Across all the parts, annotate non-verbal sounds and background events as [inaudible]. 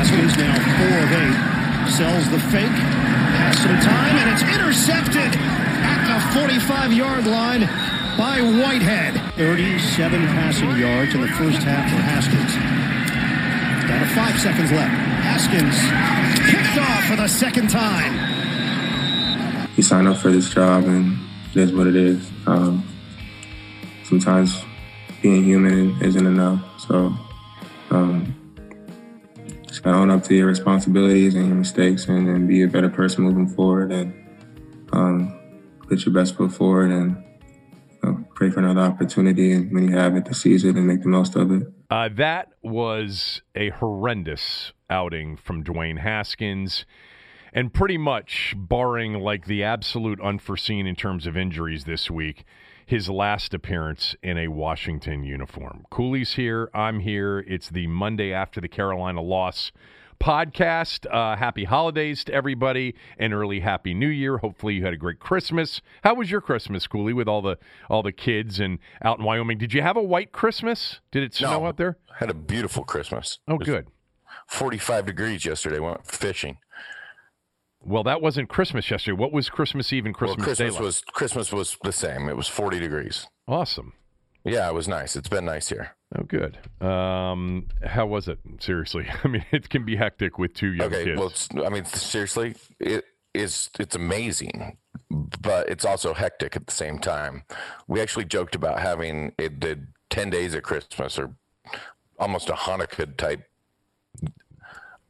Haskins now four of eight. Sells the fake. Has some time, and it's intercepted at the 45 yard line by Whitehead. 37 passing yards in the first half for Haskins. Down to five seconds left. Haskins kicked off for the second time. He signed up for this job, and it is what it is. Um, sometimes being human isn't enough. So um, just gotta own up to your responsibilities and your mistakes, and, and be a better person moving forward, and um, put your best foot forward, and you know, pray for another opportunity. And when you have it, to seize it and make the most of it. Uh, that was a horrendous outing from Dwayne Haskins. And pretty much, barring like the absolute unforeseen in terms of injuries this week, his last appearance in a Washington uniform. Cooley's here. I'm here. It's the Monday after the Carolina loss podcast. Uh, happy holidays to everybody, and early Happy New Year. Hopefully, you had a great Christmas. How was your Christmas, Cooley, with all the all the kids and out in Wyoming? Did you have a white Christmas? Did it snow No. out there? Had a beautiful Christmas. Oh, good. 45 degrees yesterday. Went fishing. Well, that wasn't Christmas yesterday. What was Christmas Eve and Christmas, well, Christmas like? was Christmas was the same. It was 40 degrees. awesome. Yeah, it was nice. It's been nice here. Oh, good. Um, how was it? Seriously, [laughs] I mean, it can be hectic with two young okay, kids. well, I mean, seriously, it is. It's amazing, but it's also hectic at the same time. We actually joked about having it the 10 days of Christmas or almost a Hanukkah type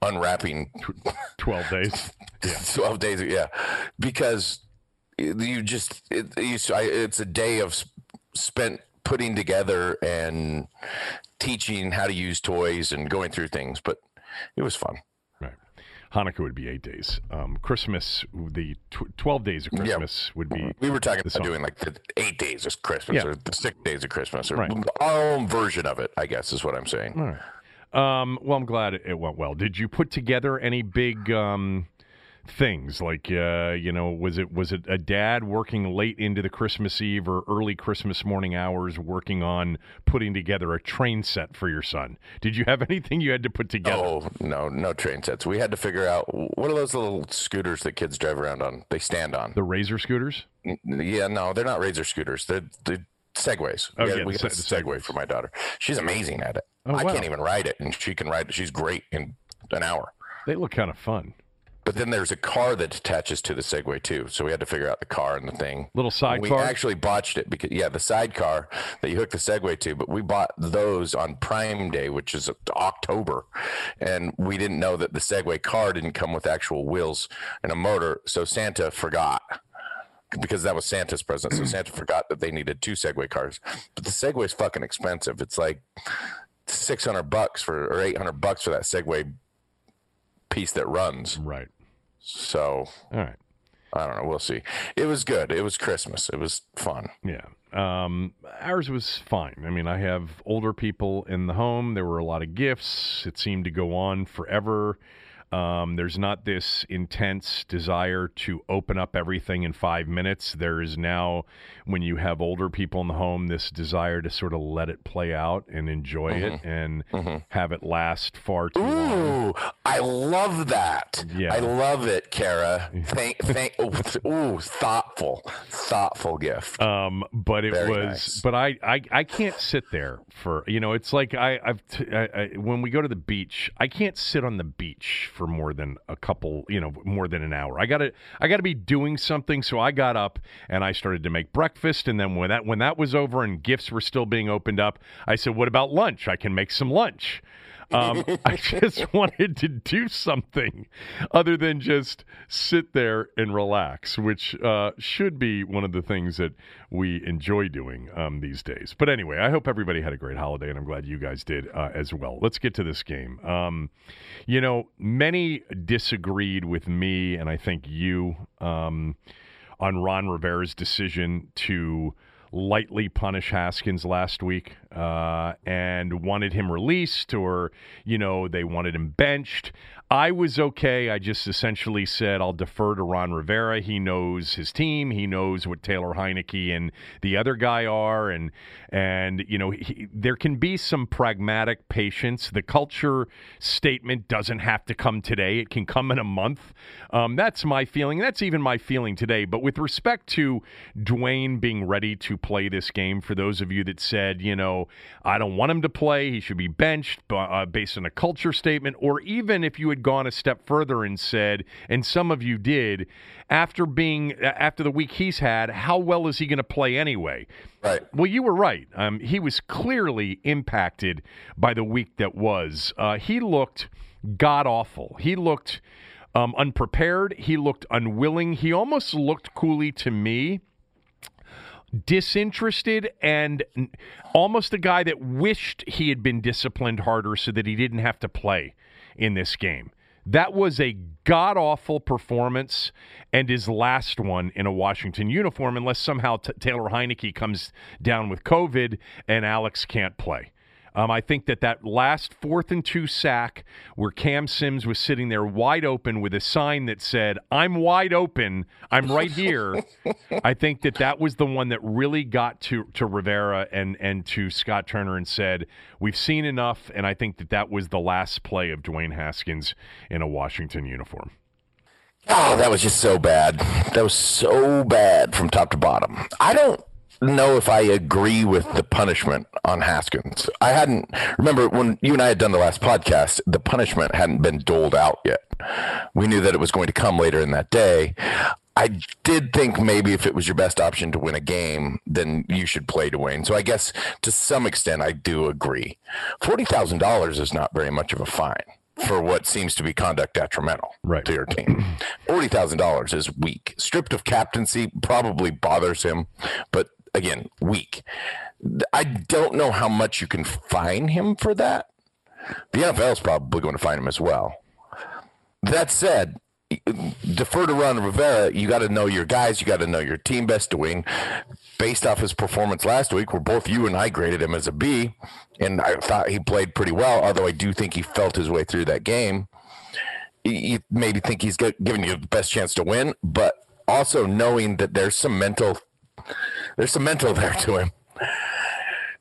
unwrapping [laughs] Twelve days. [laughs] 12 days yeah because you just it, you, I- it's a day of spent putting together and teaching how to use toys and going through things but it was fun Right. Hanukkah would be eight days. Um, Christmas, the tw- twelve days of Yeah. Christmas would be. we were talking about song. doing like the eight days of christmas Yeah. or the six days of christmas or Right. our own version of it i guess is what i'm saying All right. Um, well, I'm glad it, went well. Did you put together any big um, things like uh, you know was it was it a dad working late into the Christmas Eve or early Christmas morning hours working on putting together a train set for your son? Did you have [laughs] anything you had to put together? Oh no, no train sets. We had to figure out what are those little scooters that kids drive around on? They stand on. The razor scooters? Yeah, no, they're not razor scooters. They're, they're segways. Oh, we yeah, got, we the got a the segway for my daughter. She's amazing at it. Oh, I wow. can't even ride it, and she can ride it. She's great in an hour. They look kind of fun. But then there's a car that attaches to the Segway too, so we had to figure out the car and the thing. Little sidecar. We actually botched it because yeah, the sidecar that you hook the Segway to, but we bought those on Prime Day, which is October, and we didn't know that the Segway car didn't come with actual wheels and a motor, so Santa forgot. Because that was Santa's present, so Santa forgot that they needed two Segway cars. But the Segway is fucking expensive. It's like six hundred bucks for or eight hundred bucks for that Segway piece that runs. Right. So All right. I don't know. We'll see. It was good. It was Christmas. It was fun. Yeah. Um, ours was fine. I mean, I have older people in the home. There were a lot of gifts. It seemed to go on forever. Um, there's not this intense desire to open up everything in five minutes. There is now, when you have older people in the home, this desire to sort of let it play out and enjoy mm-hmm. it and mm-hmm. have it last far too Ooh, long. I love that. Yeah. I love it, Kara. [laughs] Thank, thank. ooh, thoughtful, thoughtful gift. Um, but it Very was, nice. but I, I, I can't sit there for you know. It's like I, I've t- I, I, when we go to the beach, I can't sit on the beach for more than a couple, you know, more than an hour. I got to I got to be doing something. So I got up and I started to make breakfast and then when that when that was over and gifts were still being opened up, I said, "What about lunch? I can make some lunch." Um, [laughs] I just [laughs] wanted to do something other than just sit there and relax, which uh, should be one of the things that we enjoy doing um, these days. But anyway, I hope everybody had a great holiday, and I'm glad you guys did uh, as well. Let's get to this game. Um, you know, many disagreed with me, and I think you, um, on Ron Rivera's decision to lightly punish Haskins last week uh, and wanted him released or, you know, they wanted him benched. I was okay. I just essentially said I'll defer to Ron Rivera. He knows his team. He knows what Taylor Heinicke and the other guy are, and and you know he, there can be some pragmatic patience. The culture statement doesn't have to come today. It can come in a month. Um, that's my feeling. That's even my feeling today. But with respect to Dwayne being ready to play this game, for those of you that said, you know, I don't want him to play, he should be benched uh, based on a culture statement, or even if you had gone a step further and said, and some of you did, after being after the week he's had, how well is he going to play anyway? Right. Well, you were right. Um, he was clearly impacted by the week that was. Uh, he looked god awful. He looked um, unprepared. He looked unwilling. He almost looked Cooley to me disinterested and almost a guy that wished he had been disciplined harder so that he didn't have to play in this game. That was a god awful performance and his last one in a Washington uniform, unless somehow t- Taylor Heinicke comes down with COVID and Alex can't play. Um, I think that that last fourth and two sack where Cam Sims was sitting there wide open with a sign that said, I'm wide open, I'm right here. [laughs] I think that that was the one that really got to, to Rivera and, and to Scott Turner and said, We've seen enough. And I think that that was the last play of Dwayne Haskins in a Washington uniform. Oh, that was just so bad. That was so bad from top to bottom. I don't know if I agree with the punishment on Haskins. I hadn't remember when you and I had done the last podcast, the punishment hadn't been doled out yet. We knew that it was going to come later in that day. I did think maybe if it was your best option to win a game, then you should play Dwayne. So I guess to some extent I do agree. Forty thousand dollars is not very much of a fine for what seems to be conduct detrimental right. to your team. [clears throat] Forty thousand dollars is weak. Stripped of captaincy probably bothers him, but again, weak. I don't know how much you can fine him for that. The NFL is probably going to fine him as well. That said, defer to Ron Rivera. You got to know your guys. You got to know your team best doing. Based off his performance last week, where both you and I graded him as a B, and I thought he played pretty well. Although I do think he felt his way through that game. You maybe think he's giving you the best chance to win, but also knowing that there's some mental there's some mental there to him.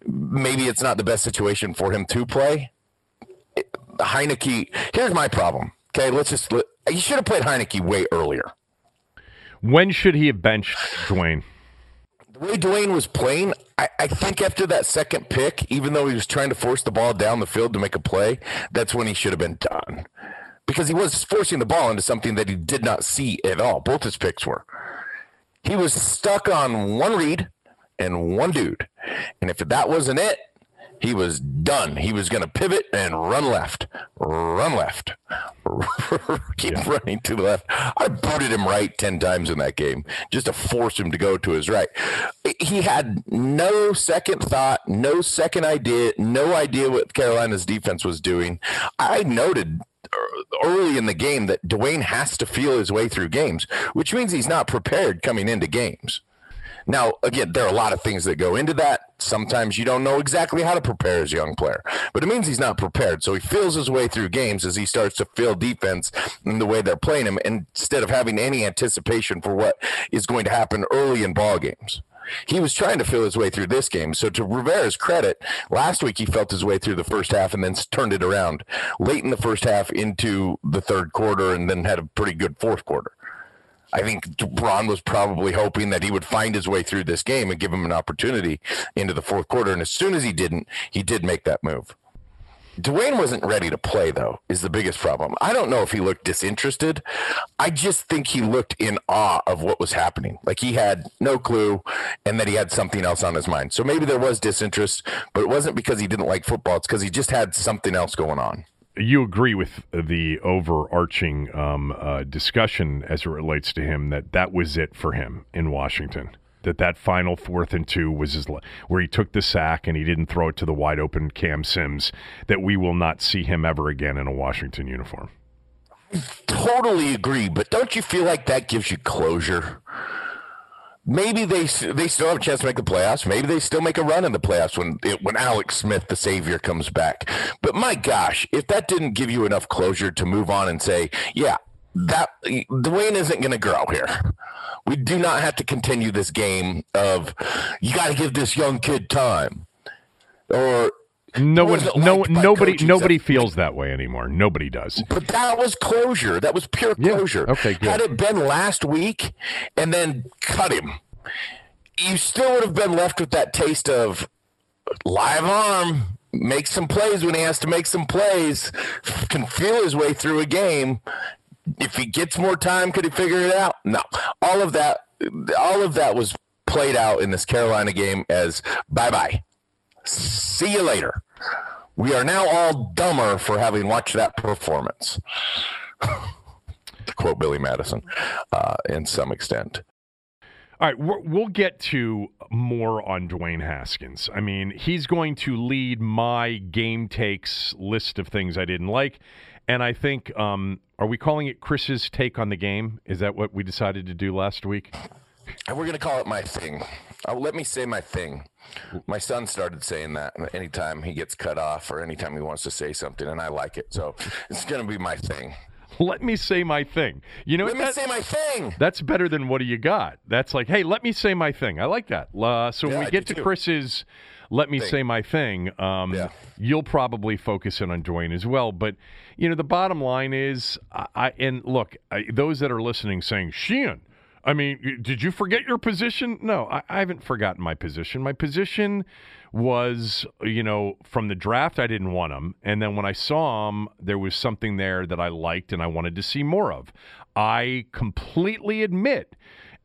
Maybe it's not the best situation for him to play. Heinicke, here's my problem. Okay, let's just. You should have played Heinicke way earlier. When should he have benched Dwayne? The way Dwayne was playing, I, I, think after that second pick, even though he was trying to force the ball down the field to make a play, that's when he should have been done. Because he was forcing the ball into something that he did not see at all. Both his picks were. He was stuck on one read and one dude. And if that wasn't it, he was done. He was going to pivot and run left, run left, [laughs] keep yeah. running to the left. I booted him right 10 times in that game just to force him to go to his right. He had no second thought, no second idea, no idea what Carolina's defense was doing. I noted Uh, early in the game that Dwayne has to feel his way through games, which means he's not prepared coming into games. Now, again, there are a lot of things that go into that. Sometimes you don't know exactly how to prepare as a young player, but it means he's not prepared. So he feels his way through games as he starts to feel defense in the way they're playing him instead of having any anticipation for what is going to happen early in ball games. He was trying to feel his way through this game. So to Rivera's credit, last week he felt his way through the first half and then turned it around late in the first half into the third quarter and then had a pretty good fourth quarter. I think Ron was probably hoping that he would find his way through this game and give him an opportunity into the fourth quarter. And as soon as he didn't, he did make that move. Dwayne wasn't ready to play, though, is the biggest problem. I don't know if he looked disinterested. I just think he looked in awe of what was happening. Like he had no clue and that he had something else on his mind. So maybe there was disinterest, but it wasn't because he didn't like football. It's because he just had something else going on you agree with the overarching um, uh, discussion as it relates to him that that was it for him in Washington. That that final fourth and two was his, where he took the sack and he didn't throw it to the wide open Cam Sims. That we will not see him ever again in a Washington uniform. Totally agree, but don't you feel like that gives you closure? maybe they they still have a chance to make the playoffs. Maybe they still make a run in the playoffs when when Alex Smith, the savior, comes back. But my gosh, if that didn't give you enough closure to move on and say, yeah, that Dwayne isn't going to grow here. We do not have to continue this game of you got to give this young kid time, or no one, no, nobody, nobody feels that way anymore. Nobody does. But that was closure. That was pure closure. Yeah. Okay, good. Had it been last week and then cut him, you still would have been left with that taste of live arm. Make some plays when he has to make some plays. Can feel his way through a game. If he gets more time, could he figure it out? No. All of that, all of that was played out in this Carolina game as bye bye See you later. We are now all dumber for having watched that performance. [laughs] to quote Billy Madison, uh, in some extent. All right, we'll get to more on Dwayne Haskins. I mean, he's going to lead my game takes list of things I didn't like. And I think, um, are we calling it Chris's take on the game? Is that what we decided to do last week? And We're going to call it my thing. Uh, let me say my thing. My son started saying that anytime he gets cut off or anytime he wants to say something, and I like it. So it's going to be my thing. Let me say my thing. You know, let that, me say my thing. That's better than what do you got? That's like, hey, let me say my thing. I like that. Uh, so yeah, when we get to too. Chris's let me thing. say my thing. Um, yeah. You'll probably focus in on Dwayne as well. But, you know, the bottom line is, I, and look, I, those that are listening saying, Sheehan, I mean, did you forget your position? No, I, I, haven't forgotten my position. My position was, you know, from the draft, I didn't want him. And then when I saw him, there was something there that I liked and I wanted to see more of. I completely admit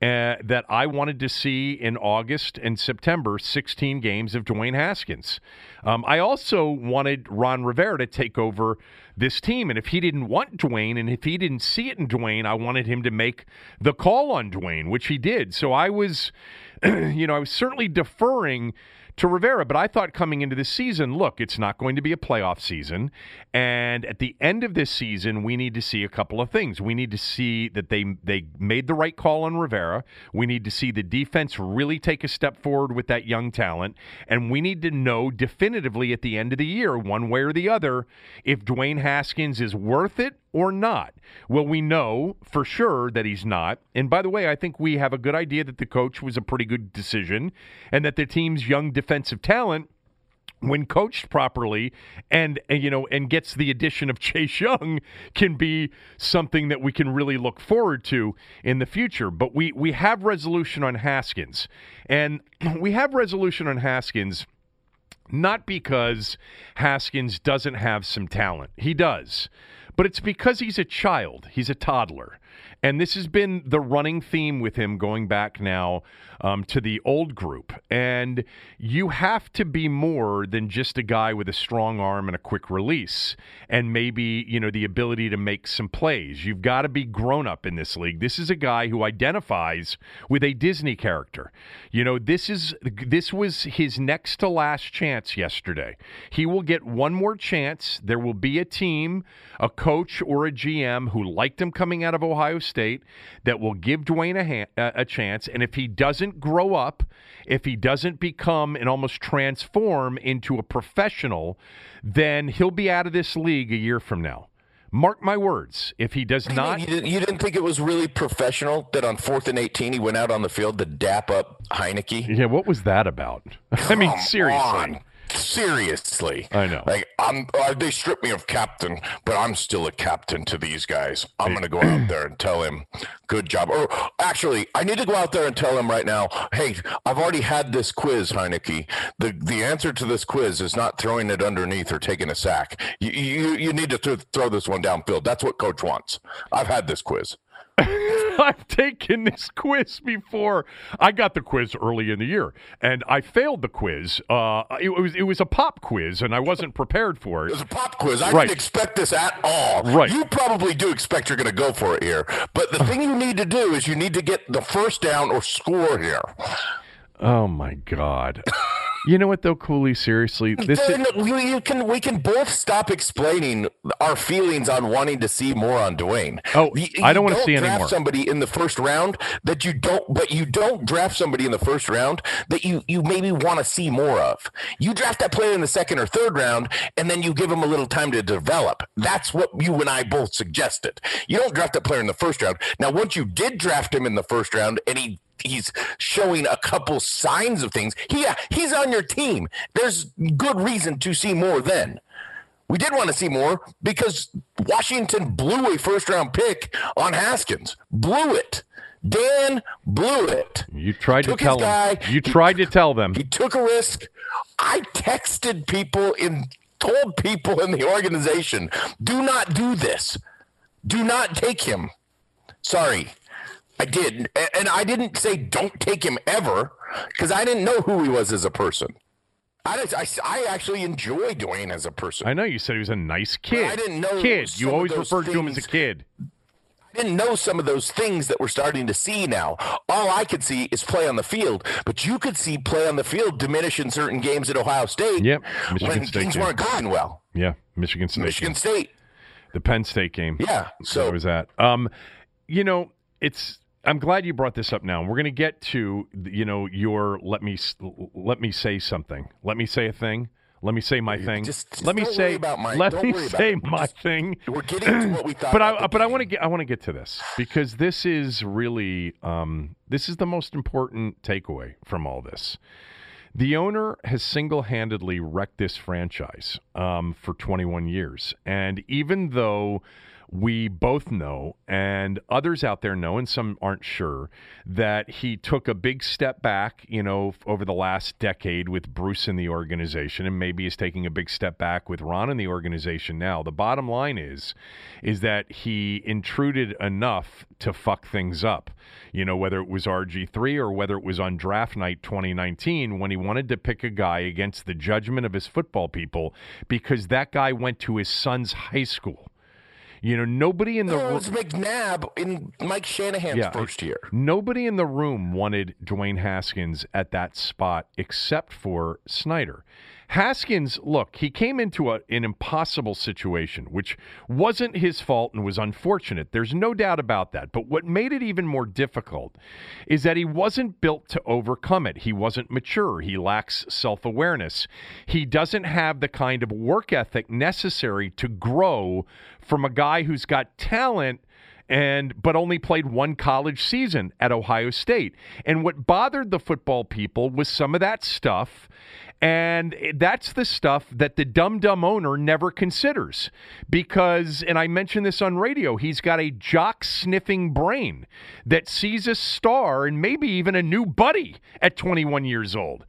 uh, that I wanted to see in August and September 16 games of Dwayne Haskins. Um, I also wanted Ron Rivera to take over this team. And if he didn't want Dwayne and if he didn't see it in Dwayne, I wanted him to make the call on Dwayne, which he did. So I was, [clears throat] you know, I was certainly deferring to Rivera. But I thought coming into this season, look, it's not going to be a playoff season. And at the end of this season, we need to see a couple of things. We need to see that they they made the right call on Rivera. We need to see the defense really take a step forward with that young talent. And we need to know definitively at the end of the year, one way or the other, if Dwayne Haskins is worth it or not? Well, we know for sure that he's not. And by the way, I think we have a good idea that the coach was a pretty good decision and that the team's young defensive talent when coached properly and, and, you know and gets the addition of [laughs] Chase Young can be something that we can really look forward to in the future but we we have resolution on Haskins and [clears throat] we have resolution on Haskins not because Haskins doesn't have some talent he does but it's because he's a child, he's a toddler. And this has been the running theme with him going back now um, to the old group. And you have to be more than just a guy with a strong arm and a quick release and maybe, you know, the ability to make some plays. You've got to be grown up in this league. This is a guy who identifies with a Disney character. You know, this is this was his next to last chance yesterday. He will get one more chance. There will be a team, a coach or a GM who liked him coming out of Ohio State State that will give Dwayne a, ha- uh, a chance. And if he doesn't grow up, if he doesn't become and almost transform into a professional, then he'll be out of this league a year from now. Mark my words. If he does not, you didn't, you didn't, think it was really professional that on fourth and eighteen he went out on the field to dap up Heinicke. Yeah, what was that about? [laughs] I mean, seriously. On. Seriously, I know. Like I'm, uh, they stripped me of captain, but I'm still a captain to these guys. I'm going to go out there and tell him, "Good job." Or actually, I need to go out there and tell him right now, "Hey, I've already had this quiz, Heinicke. The the answer to this quiz is not throwing it underneath or taking a sack. You you, you need to th- throw this one downfield. That's what coach wants. I've had this quiz." [laughs] I've taken this quiz before. I got the quiz early in the year, and I failed the quiz. Uh, it, was it was a pop quiz, and I wasn't prepared for it. It was a pop quiz. I right. didn't expect this at all. Right. You probably do expect you're going to go for it here, but the thing you need to do is you need to get the first down or score here. Oh my God. You know what though, Cooley? Seriously, this is, you can we can both stop explaining our feelings on wanting to see more on Dwayne. Oh, you, I don't want to see draft anymore. Somebody in the first round that you don't, but you don't draft somebody in the first round that you you maybe want to see more of. You draft that player in the second or third round, and then you give him a little time to develop. That's what you and I both suggested. You don't draft that player in the first round. Now, once you did draft him in the first round, and he he's showing a couple signs of things. He he's on your team. There's good reason to see more then. We did want to see more because Washington blew a first round pick on Haskins. Blew it. Dan blew it. You tried to tell them. You tried to tell them. He took a risk. I texted people in told people in the organization, do not do this. Do not take him. Sorry. I did, and I didn't say don't take him ever because I didn't know who he was as a person. I, I, I actually enjoy Dwayne as a person. I know you said he was a nice kid. But I didn't know kid. You always referred things, to him as a kid. I didn't know some of those things that we're starting to see now. All I could see is play on the field, but you could see play on the field diminish in certain games at Ohio State. Yep, Michigan when State things game. weren't going well. Yeah, Michigan State. Michigan game. State. The Penn State game. Yeah. So was that. Um, you know, it's I'm glad you brought this up now. We're going to get to you know your let me let me say something. Let me say a thing. Let me say my thing. Just, just let me say my, let me say my just, thing. We're getting to what we [clears throat] thought. but I but I want to get I want to get to this because this is really um, this is the most important takeaway from all this. The owner has single handedly wrecked this franchise um, for 21 years. And even though we both know, and others out there know, and some aren't sure, that he took a big step back, you know, over the last decade with Bruce in the organization, and maybe is taking a big step back with Ron in the organization now. The bottom line is, is that he intruded enough to fuck things up. You know, whether it was RG3 or whether it was on draft night 2019 when he wanted to pick a guy against the judgment of his football people because that guy went to his son's high school. You know, nobody in the room. was McNabb in Mike Shanahan's yeah, first year. Nobody in the room wanted Dwayne Haskins at that spot except for Snyder. Haskins, look, he came into a, an impossible situation, which wasn't his fault and was unfortunate. There's no doubt about that. But what made it even more difficult is that he wasn't built to overcome it. He wasn't mature. He lacks self awareness. He doesn't have the kind of work ethic necessary to grow from a guy who's got talent and but only played one college season at Ohio State. And what bothered the football people was some of that stuff and that's the stuff that the dumb dumb owner never considers because and I mentioned this on radio, he's got a jock sniffing brain that sees a star and maybe even a new buddy at 21 years old.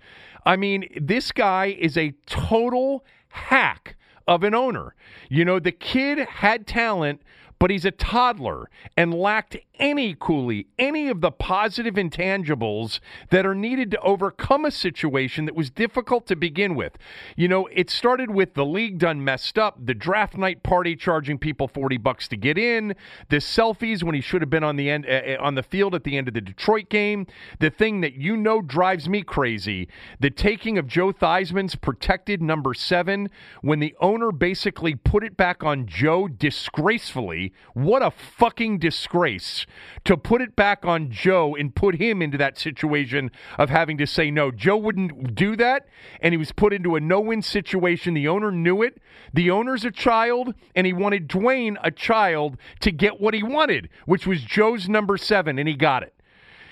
I mean, this guy is a total hack of an owner. You know, the kid had talent, but he's a toddler and lacked any Cooley, any of the positive intangibles that are needed to overcome a situation that was difficult to begin with. You know, it started with the league done messed up, the draft night party charging people 40 bucks to get in, the selfies when he should have been on the end uh, on the field at the end of the Detroit game, the thing that you know drives me crazy, the taking of Joe Theismann's protected number 7 when the owner basically put it back on Joe disgracefully what a fucking disgrace to put it back on Joe and put him into that situation of having to say no. Joe wouldn't do that, and he was put into a no win situation. The owner knew it. The owner's a child, and he wanted Dwayne, a child, to get what he wanted, which was Joe's number seven, and he got it.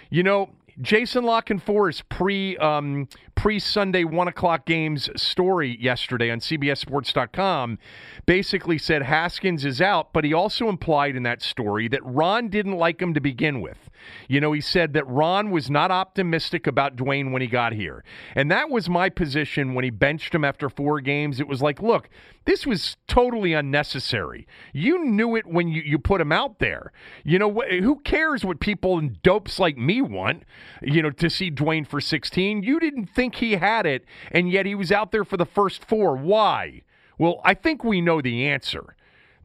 You know, Jason La Canfora's pre um, pre Sunday one o'clock games story yesterday on CBSSports.com basically said Haskins is out, but he also implied in that story that Ron didn't like him to begin with. You know, he said that Ron was not optimistic about Dwayne when he got here. And that was my position when he benched him after four games. It was like, look, this was totally unnecessary. You knew it when you, you put him out there. You know, wh- who cares what people and dopes like me want, you know, to see Dwayne for 16? You didn't think he had it, and yet he was out there for the first four. Why? Well, I think we know the answer.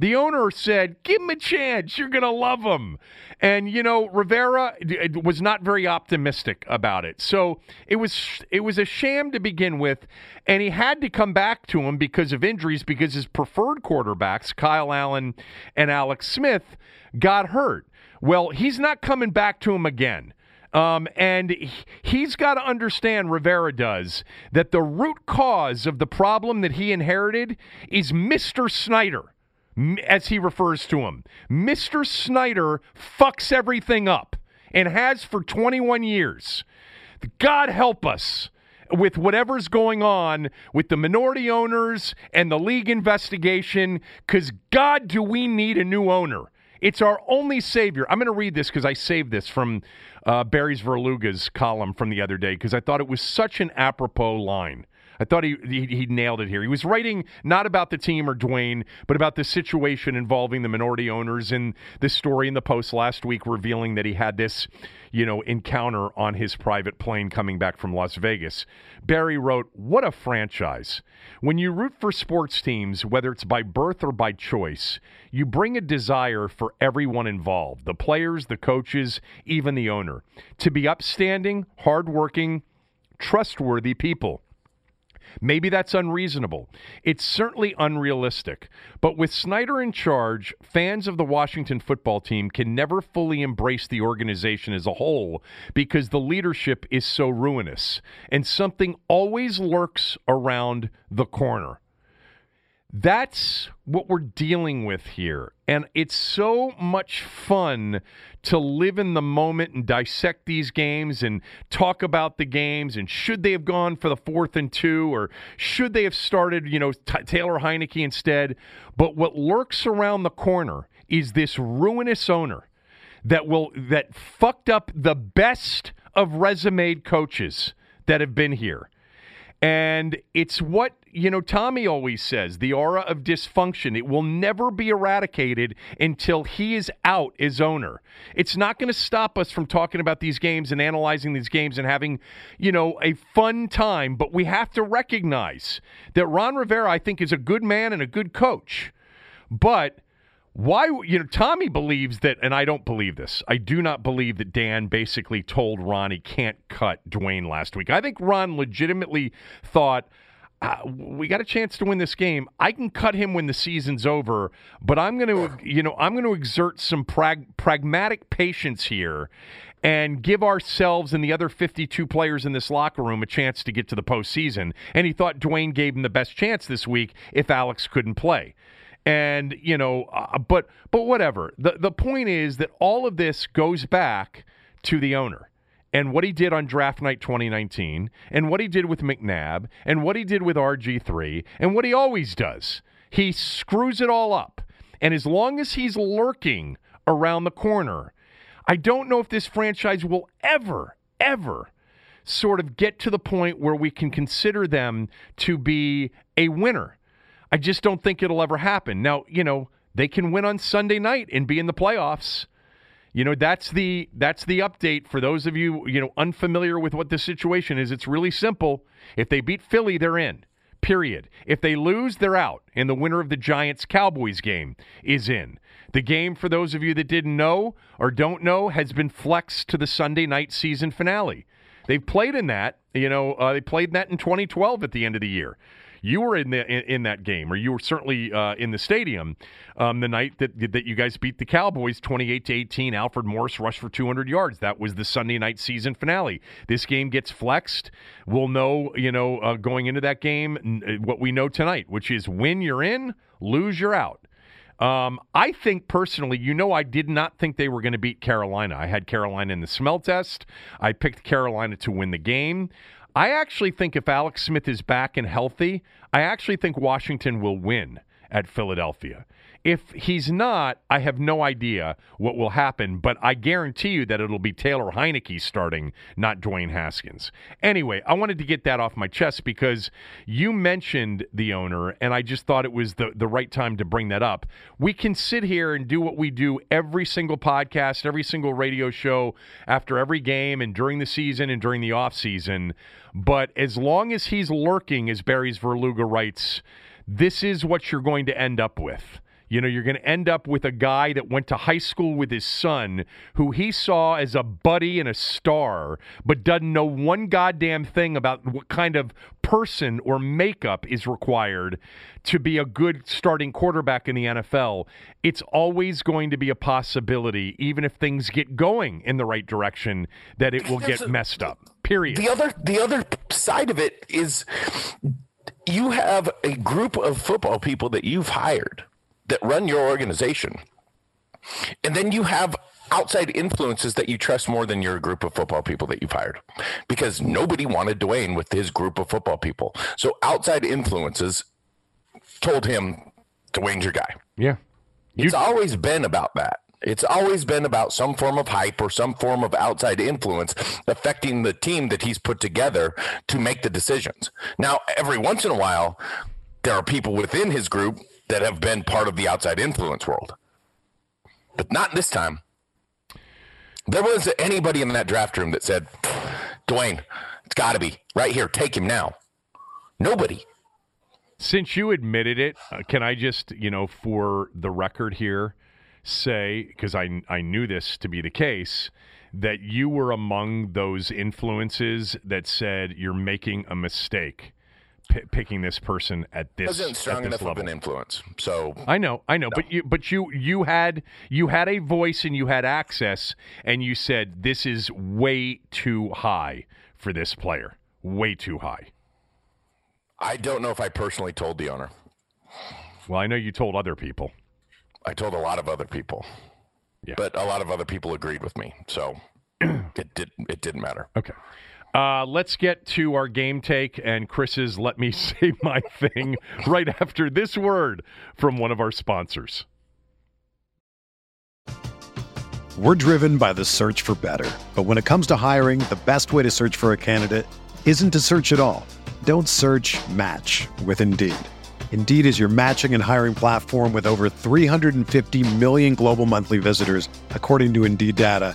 The owner said, "Give him a chance. You're going to love him." And you know, Rivera was not very optimistic about it. So, it was it was a sham to begin with, and he had to come back to him because of injuries because his preferred quarterbacks, Kyle Allen and Alex Smith, got hurt. Well, he's not coming back to him again. Um, and he's got to understand, Rivera does, that the root cause of the problem that he inherited is Mr. Snyder as he refers to him. Mr. Snyder fucks everything up and has for 21 years. God help us with whatever's going on with the minority owners and the league investigation, because God, do we need a new owner? It's our only savior. I'm going to read this because I saved this from uh, Barry Svrluga's column from the other day because I thought it was such an apropos line. I thought he, he, he nailed it here. He was writing not about the team or Dwayne, but about the situation involving the minority owners and this story in the Post last week revealing that he had this, you know, encounter on his private plane coming back from Las Vegas. Barry wrote, "What a franchise! When you root for sports teams, whether it's by birth or by choice, you bring a desire for everyone involved, the players, the coaches, even the owner, to be upstanding, hardworking, trustworthy people." Maybe that's unreasonable. It's certainly unrealistic. But with Snyder in charge, fans of the Washington football team can never fully embrace the organization as a whole because the leadership is so ruinous and something always lurks around the corner. That's what we're dealing with here. And it's so much fun to live in the moment and dissect these games and talk about the games and should they have gone for the fourth and two or should they have started, you know, T- Taylor Heinicke instead. But what lurks around the corner is this ruinous owner that will that fucked up the best of resume coaches that have been here. And it's what, you know, Tommy always says the aura of dysfunction. It will never be eradicated until he is out as owner. It's not going to stop us from talking about these games and analyzing these games and having, you know, a fun time. But we have to recognize that Ron Rivera, I think, is a good man and a good coach. But why you know Tommy believes that and I don't believe this. I do not believe that Dan basically told Ron he can't cut Dwayne last week. I think Ron legitimately thought uh, we got a chance to win this game. I can cut him when the season's over, but I'm going to, you know, I'm going to exert some prag- pragmatic patience here and give ourselves and the other 52 players in this locker room a chance to get to the postseason. And he thought Dwayne gave him the best chance this week if Alex couldn't play and you know uh, but but whatever. The the point is that all of this goes back to the owner and what he did on draft night 2019 and what he did with McNabb and what he did with RG3 and what he always does. He screws it all up. And as long as he's lurking around the corner I don't know if this franchise will ever ever sort of get to the point where we can consider them to be a winner I just don't think it'll ever happen. Now, you know, they can win on Sunday night and be in the playoffs. You know, that's the that's the update for those of you, you know, unfamiliar with what the situation is. It's really simple. If they beat Philly, they're in. Period. If they lose, they're out. And the winner of the Giants Cowboys game is in. The game, for those of you that didn't know or don't know, has been flexed to the Sunday night season finale. They've played in that. You know, uh, they played in that in 2012 at the end of the year. You were in the in, in that game, or you were certainly uh, in the stadium um, the night that that you guys beat the Cowboys 28 to 18. Alfred Morris rushed for 200 yards. That was the Sunday night season finale. This game gets flexed. We'll know, you know, uh, going into that game uh, what we know tonight, which is win you're in, lose you're out. Um, I think personally, you know, I did not think they were going to beat Carolina. I had Carolina in the smell test. I picked Carolina to win the game. I actually think if Alex Smith is back and healthy, I actually think Washington will win at Philadelphia. If he's not, I have no idea what will happen, but I guarantee you that it'll be Taylor Heinicke starting, not Dwayne Haskins. Anyway, I wanted to get that off my chest because you mentioned the owner, and I just thought it was the, the right time to bring that up. We can sit here and do what we do every single podcast, every single radio show after every game and during the season and during the off season. But as long as he's lurking, as Barry Svrluga writes, this is what you're going to end up with. You know, you're going to end up with a guy that went to high school with his son, who he saw as a buddy and a star, but doesn't know one goddamn thing about what kind of person or makeup is required to be a good starting quarterback in the NFL. It's always going to be a possibility, even if things get going in the right direction, that it will get messed up. Period. The other, the other side of it is you have a group of football people that you've hired that run your organization. And then you have outside influences that you trust more than your group of football people that you've hired because nobody wanted Dwayne with his group of football people. So outside influences told him Dwayne's your guy. Yeah. You- it's always been about that. It's always been about some form of hype or some form of outside influence affecting the team that he's put together to make the decisions. Now, every once in a while, there are people within his group that have been part of the outside influence world. But not this time. There wasn't anybody in that draft room that said, Dwayne, it's got to be right here. Take him now. Nobody. Since you admitted it, uh, can I just, you know, for the record here, say, because I, I knew this to be the case, that you were among those influences that said you're making a mistake p- picking this person at this wasn't strong enough level. of an influence. So I know, I know, no. but you, but you, you had you had a voice and you had access, and you said this is way too high for this player, way too high. I don't know if I personally told the owner. Well, I know you told other people. I told a lot of other people. Yeah. But a lot of other people agreed with me. So [clears throat] it did it didn't matter. Okay. Uh, let's get to our game take and Chris's Let Me [laughs] Say My Thing right after this word from one of our sponsors. We're driven by the search for better. But when it comes to hiring, the best way to search for a candidate isn't to search at all. Don't search match with Indeed. Indeed is your matching and hiring platform with over 350 million global monthly visitors, according to Indeed data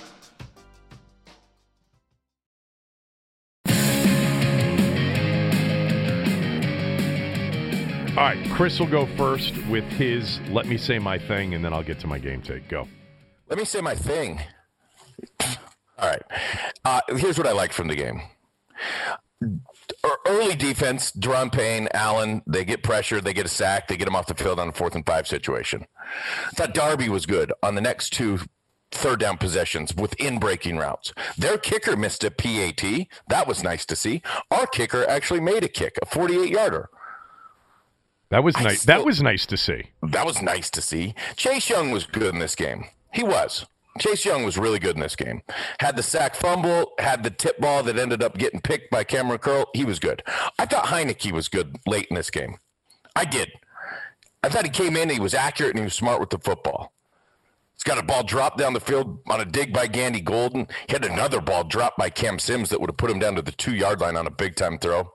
All right, Chris will go first with his let me say my thing, and then I'll get to my game take. Go. Let me say my thing. All right. Uh, here's what I like from the game. Early defense, Daron Payne, Allen, they get pressure, they get a sack, they get them off the field on a fourth and five situation. I thought Darby was good on the next two third down possessions within breaking routes. Their kicker missed a PAT. That was nice to see. Our kicker actually made a kick, a 48 yarder. That was nice. still- that was nice to see. That was nice to see. Chase Young was good in this game. He was. Chase Young was really good in this game. Had the sack fumble, had the tip ball that ended up getting picked by Kamren Curl. He was good. I thought Heinicke was good late in this game. I did. I thought he came in, he was accurate, and he was smart with the football. He's got a ball dropped down the field on a dig by Gandy Golden. He had another ball dropped by Cam Sims that would have put him down to the two yard line on a big time throw.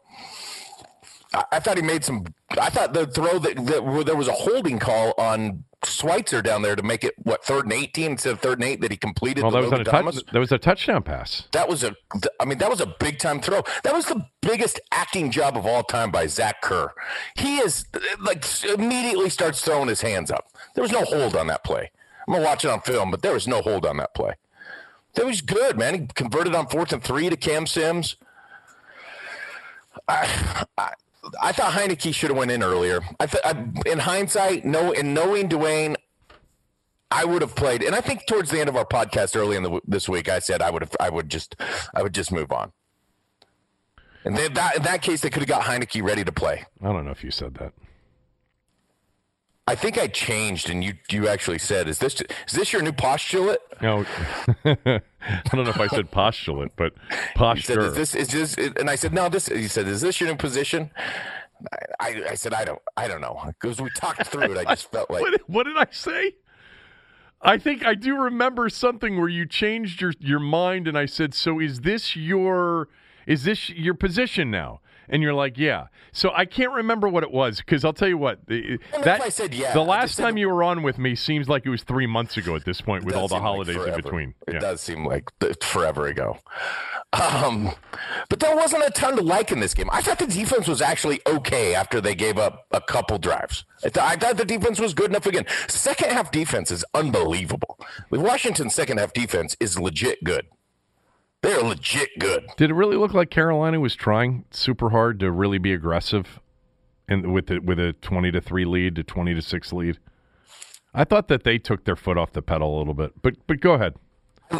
I, thought he made some. I thought the throw that, that there was a holding call on Schweitzer down there to make it what third and eighteen instead of third and eight that he completed. Well, that was touch, that was a touchdown pass. That was a. I mean, that was a big time throw. That was the biggest acting job of all time by Zach Kerr. He is like immediately starts throwing his hands up. There was no hold on that play. I'm gonna watch it on film, but there was no hold on that play. That was good, man. He converted on fourth and three to Cam Sims. I, I, I thought Heinicke should have went in earlier. I, th- I in hindsight, no, in knowing Dwayne, I would have played. And I think towards the end of our podcast early in the, this week, I said I would have, I would just, I would just move on. And then that in that case, they could have got Heinicke ready to play. I don't know if you said that. I think I changed, and you you actually said, "Is this is this your new postulate?" No, [laughs] I don't know if I said postulate, but You said, "Is this is this?" And I said, "No, this." You said, "Is this your new position?" I, I, I said, "I don't, I don't know," because we talked through it. I just felt like [laughs] what, what did I say? I think I do remember something where you changed your your mind, and I said, "So is this your is this your position now?" And you're like, "Yeah." So I can't remember what it was because I'll tell you what. the- that I said yeah. the last time you were on with me seems like it was three months ago at this point, with all the seem like holidays in between. It Yeah. does seem like forever ago. Um, but there wasn't a ton to like in this game. I thought the defense was actually okay after they gave up a couple drives. I, th- I thought the defense was good enough again. Second half defense is unbelievable. With Washington's second half defense is legit good. They are legit good. Did it really look like Carolina was trying super hard to really be aggressive, and with the, with a twenty to three lead to twenty to six lead? I thought that they took their foot off the pedal a little bit, but but go ahead.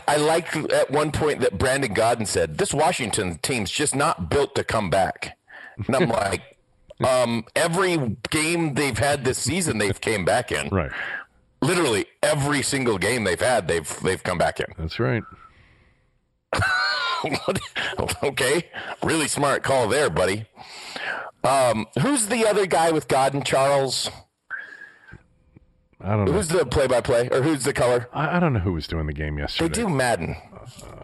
I liked at one point that Brandon Gaudin said, "This Washington team's just not built to come back." And I'm [laughs] like, um, every game they've had this season, they've came back in. Right, Literally every single game they've had, they've they've come back in. that's right. [laughs] okay, really smart call there, buddy. Um, who's the other guy with Gaudin? Charles. I don't know. Who's the play-by-play, or who's the color? I, I don't know who was doing the game They yesterday. do Madden.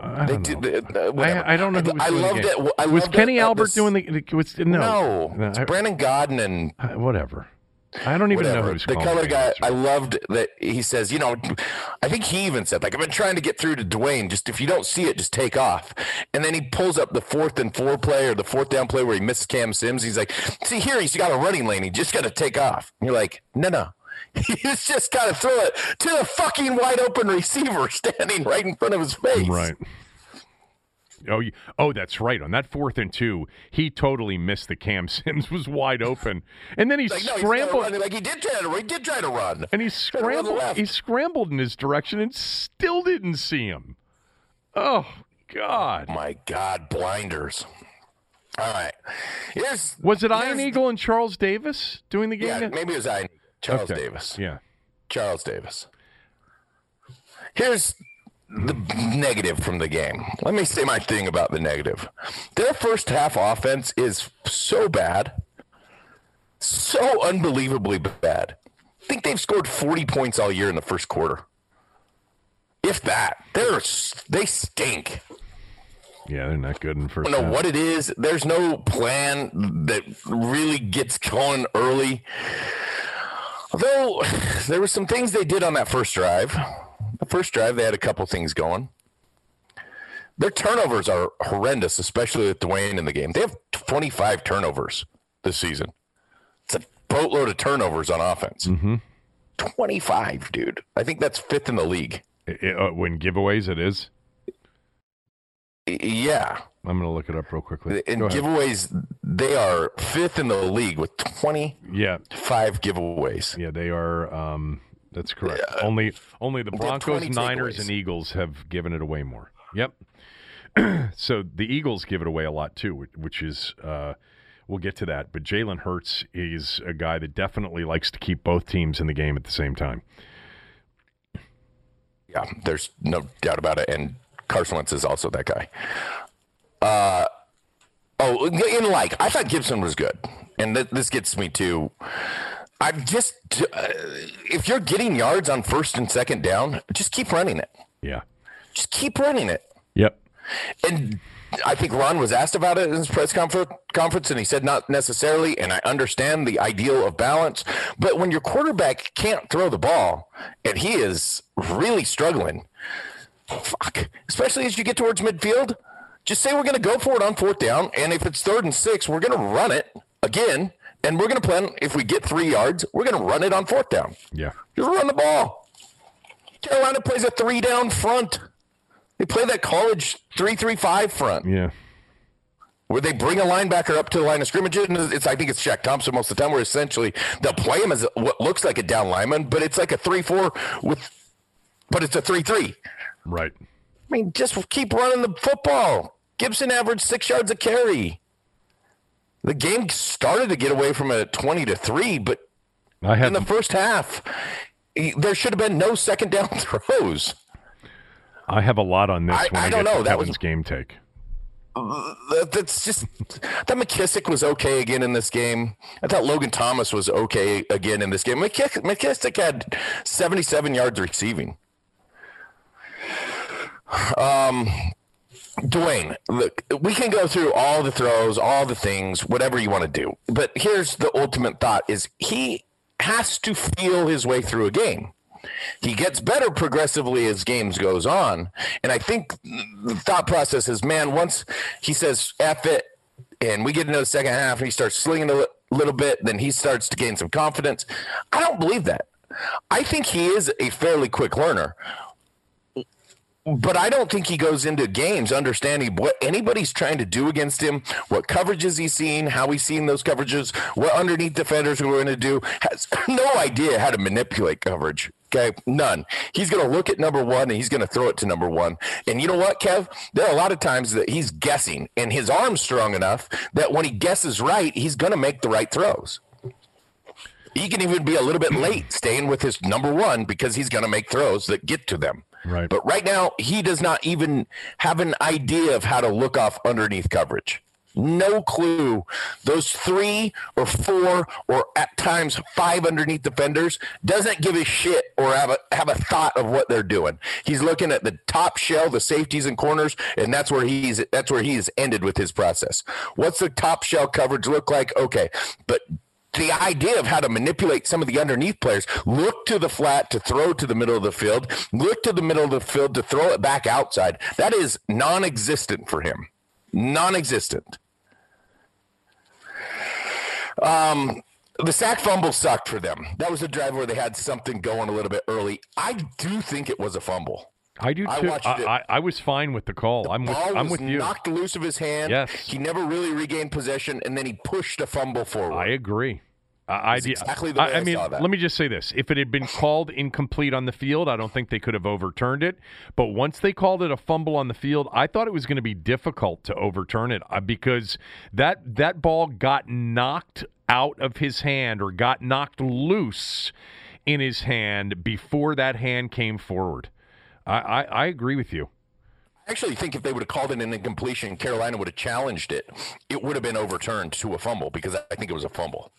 I They don't do. know. they- uh. I, I don't know who was I doing loved the game. it. I was loved Kenny it at Albert this- doing the? Was, no, No, it's I- Brandon Gaudin and I- whatever. I don't even know who's the color guy. yesterday. I loved that he says, you know, I think he even said like I've been trying to get through to Dwayne. Just if you don't see it, just take off. And then he pulls up the fourth and four play or the fourth down play where he misses Cam Sims. He's like, see here, he's got a running lane. He just got to take off. And you're like, no, no. [laughs] He's just got to throw it to the fucking wide open receiver [laughs] standing right in front of his face. Right. Oh, you- oh, that's right. On that fourth and two, he totally missed the Cam [laughs] Sims was wide open, and then he Like no, scrambled. run. Like he did try to. He did try to run. And he Tried to run the scrambled. He scrambled in his direction and still didn't see him. Oh God! My God, blinders. All right. Here's Was it Ian Eagle and Charles Davis doing the game? Yeah, yet? maybe it was I. Charles Okay. Davis. Yeah. Charles Davis. Here's the negative from the game. Let me say my thing about the negative. Their first half offense is so bad, so unbelievably bad. I think they've scored 40 points all year in the first quarter. If that, they're they stink. Yeah, they're not good in first. I don't know half. what it is. There's no plan that really gets going early. Although [sighs] there were some things they did on that first drive. The first drive, they had a couple things going. Their turnovers are horrendous, especially with Dwayne in the game. They have 25 turnovers this season. It's a boatload of turnovers on offense. 25, dude. I think that's fifth in the league. I- I- uh, when giveaways, it is. Yeah. I'm going to look it up real quickly. In giveaways, they are fifth in the league with 20 yeah, five giveaways. yeah, they are. Um, that's correct. Only, only the Broncos, Niners, takeaways. and Eagles have given it away more. Yep. [clears throat] so the Eagles give it away a lot too, which- which is uh, We'll get to that. But Jalen Hurts is a guy that definitely likes to keep both teams in the game at the same time. Yeah, there's no doubt about it. And Carson Wentz is also that guy. Uh, oh, in like, I thought Gibson was good. And th- this gets me to. I'm just. Uh, if you're getting yards on first and second down, just keep running it. Yeah. Just keep running it. Yep. And I think Ron was asked about it in his press conference, and he said not necessarily. And I understand the ideal of balance, but when your quarterback can't throw the ball and he is really struggling, fuck, especially as you get towards midfield, just say we're going to go for it on fourth down, and if it's third and six, we're going to run it again, and we're going to plan. If we get three yards, we're going to run it on fourth down. Yeah, just run the ball. Carolina plays a three down front. They play that college three-three-five front. Yeah. Where they bring a linebacker up to the line of scrimmage, and it's I think it's Shaq Thompson most of the time. Where essentially they'll play him as what looks like a down lineman, but it's like a three-four with, but it's a three-three. Right. I mean, just keep running the football. Gibson averaged six yards a carry. The game started to get away from a twenty to three, but I had in the first half, there should have been no second down [laughs] throws. I have a lot on this I, when I, I don't know. that was game take. Uh, that's just that McKissic was okay again in this game. I thought Logan Thomas was okay again in this game. McKissick, McKissic had 77 yards receiving. Um, Dwayne, look, we can go through all the throws, all the things, whatever you want to do. But here's the ultimate thought: is he has to feel his way through a game. He gets better progressively as games goes on. And I think the thought process is, man, once he says F it and we get into the second half and he starts slinging a little bit, then he starts to gain some confidence. I don't believe that. I think he is a fairly quick learner but I don't think he goes into games understanding what anybody's trying to do against him, what coverages he's seen, how he's seen those coverages, what underneath defenders are going to do. Has [clears throat] no idea how to manipulate coverage. Okay, none. He's going to look at number one and he's going to throw it to number one. And you know what, Kev? There are a lot of times that he's guessing, and his arm's strong enough that when he guesses right, he's going to make the right throws. He can even be a little bit late staying with his number one because he's going to make throws that get to them. Right. But right now, he does not even have an idea of how to look off underneath coverage. No clue. Those three or four or at times five underneath defenders doesn't give a shit or have a have a thought of what they're doing. He's looking at the top shell, the safeties and corners, and that's where he's that's where he's ended with his process. What's the top shell coverage look like? Okay, but the idea of how to manipulate some of the underneath players. Look to the flat to throw to the middle of the field. Look to the middle of the field to throw it back outside. That is non existent for him. Non existent. Um, the sack fumble sucked for them. That was a drive where they had something going a little bit early. I do think it was a fumble. I do too. I, I, I, I, was fine with the call. The I'm with, I'm with you. Knocked loose of his hand. Yes. He never really regained possession, and then he pushed a fumble forward. I agree. I, exactly the way I, I mean, saw that. let me just say this: if it had been called incomplete on the field, I don't think they could have overturned it. But once they called it a fumble on the field, I thought it was going to be difficult to overturn it uh, because that that ball got knocked out of his hand or got knocked loose in his hand before that hand came forward. I, I, I agree with you. I actually think if they would have called it an incompletion, Carolina would have challenged it. It would have been overturned to a fumble because I think it was a fumble.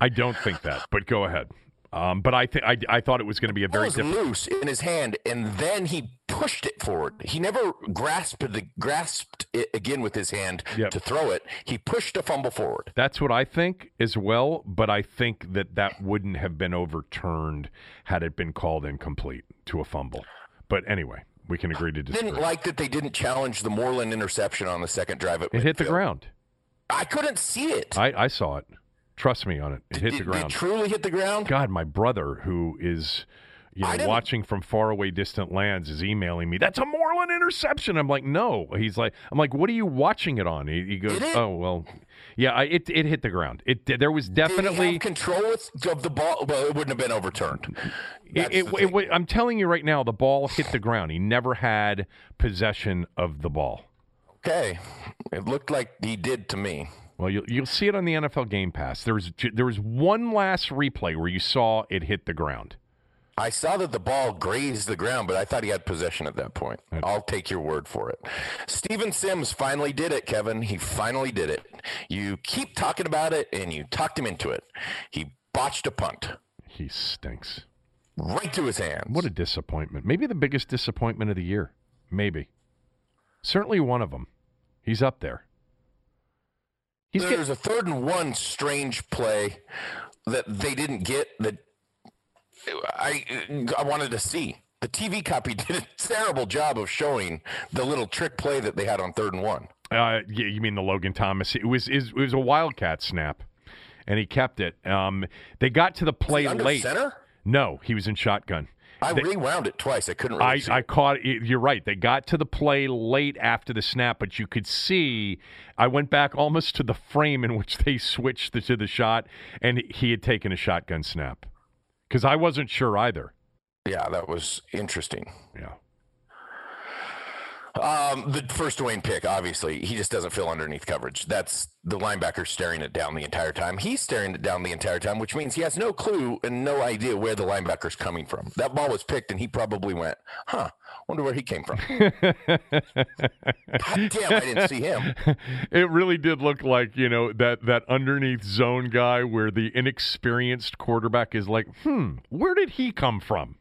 I don't think that, but go ahead. Um, but I, th- I I thought it was going to be a very was different. loose in his hand, and then he pushed it forward. He never grasped the grasped it again with his hand Yep. to throw it. He pushed a fumble forward. That's what I think as well, but I think that that wouldn't have been overturned had it been called incomplete to a fumble. But anyway, we can agree to disagree. Didn't like that they didn't challenge the Moreland interception on the second drive. It hit the ground. I couldn't see it. I, I saw it. Trust me on it. It hit Did- the did ground. It truly hit the ground. God, my brother, who is you know watching from far away distant lands, is emailing me. That's a Moreland interception. I'm like, no. He's like, I'm like, what are you watching it on? He, he goes, oh well, yeah. I, it it hit the ground. It there was definitely. control of the ball. Well, it wouldn't have been overturned. It, it, it, I'm telling you right now, the ball hit the ground. He never had possession of the ball. Okay, it looked like he did to me. Well, you'll, you'll see it on the NFL Game Pass. There was there was one last replay where you saw it hit the ground. I saw that the ball grazed the ground, but I thought he had possession at that point. I'll take your word for it. Steven Sims finally did it, Kevin. He finally did it. You keep talking about it, and you talked him into it. He botched a punt He stinks. right to his hands. What a disappointment. Maybe the biggest disappointment of the year. Maybe. Certainly one of them. He's up there. He's There's getting, a third and one strange play that they didn't get that I I wanted to see. The TV copy [laughs] did a terrible job of showing the little trick play that they had on third and one. uh, you mean the Logan Thomas? It was it was a wildcat snap, and he kept it. Um, they got to the play late. center? No, he was in shotgun. I They- rewound it twice. I couldn't really I. I caught it. You're right. They got to the play late after the snap, but you could see. I went back almost to the frame in which they switched the, to the shot, and he had taken a shotgun snap. Because I wasn't sure either. yeah, that was interesting. Yeah. Um, the first Dwayne pick, obviously, he just doesn't feel underneath coverage. That's the linebacker staring it down the entire time. He's staring it down the entire time, which means he has no clue and no idea where the linebacker's coming from. That ball was picked, and he probably went, "Huh, wonder where he came from." [laughs] God damn, I didn't see him. it really did look like you know that that underneath zone guy where the inexperienced quarterback is like, hmm, where did he come from?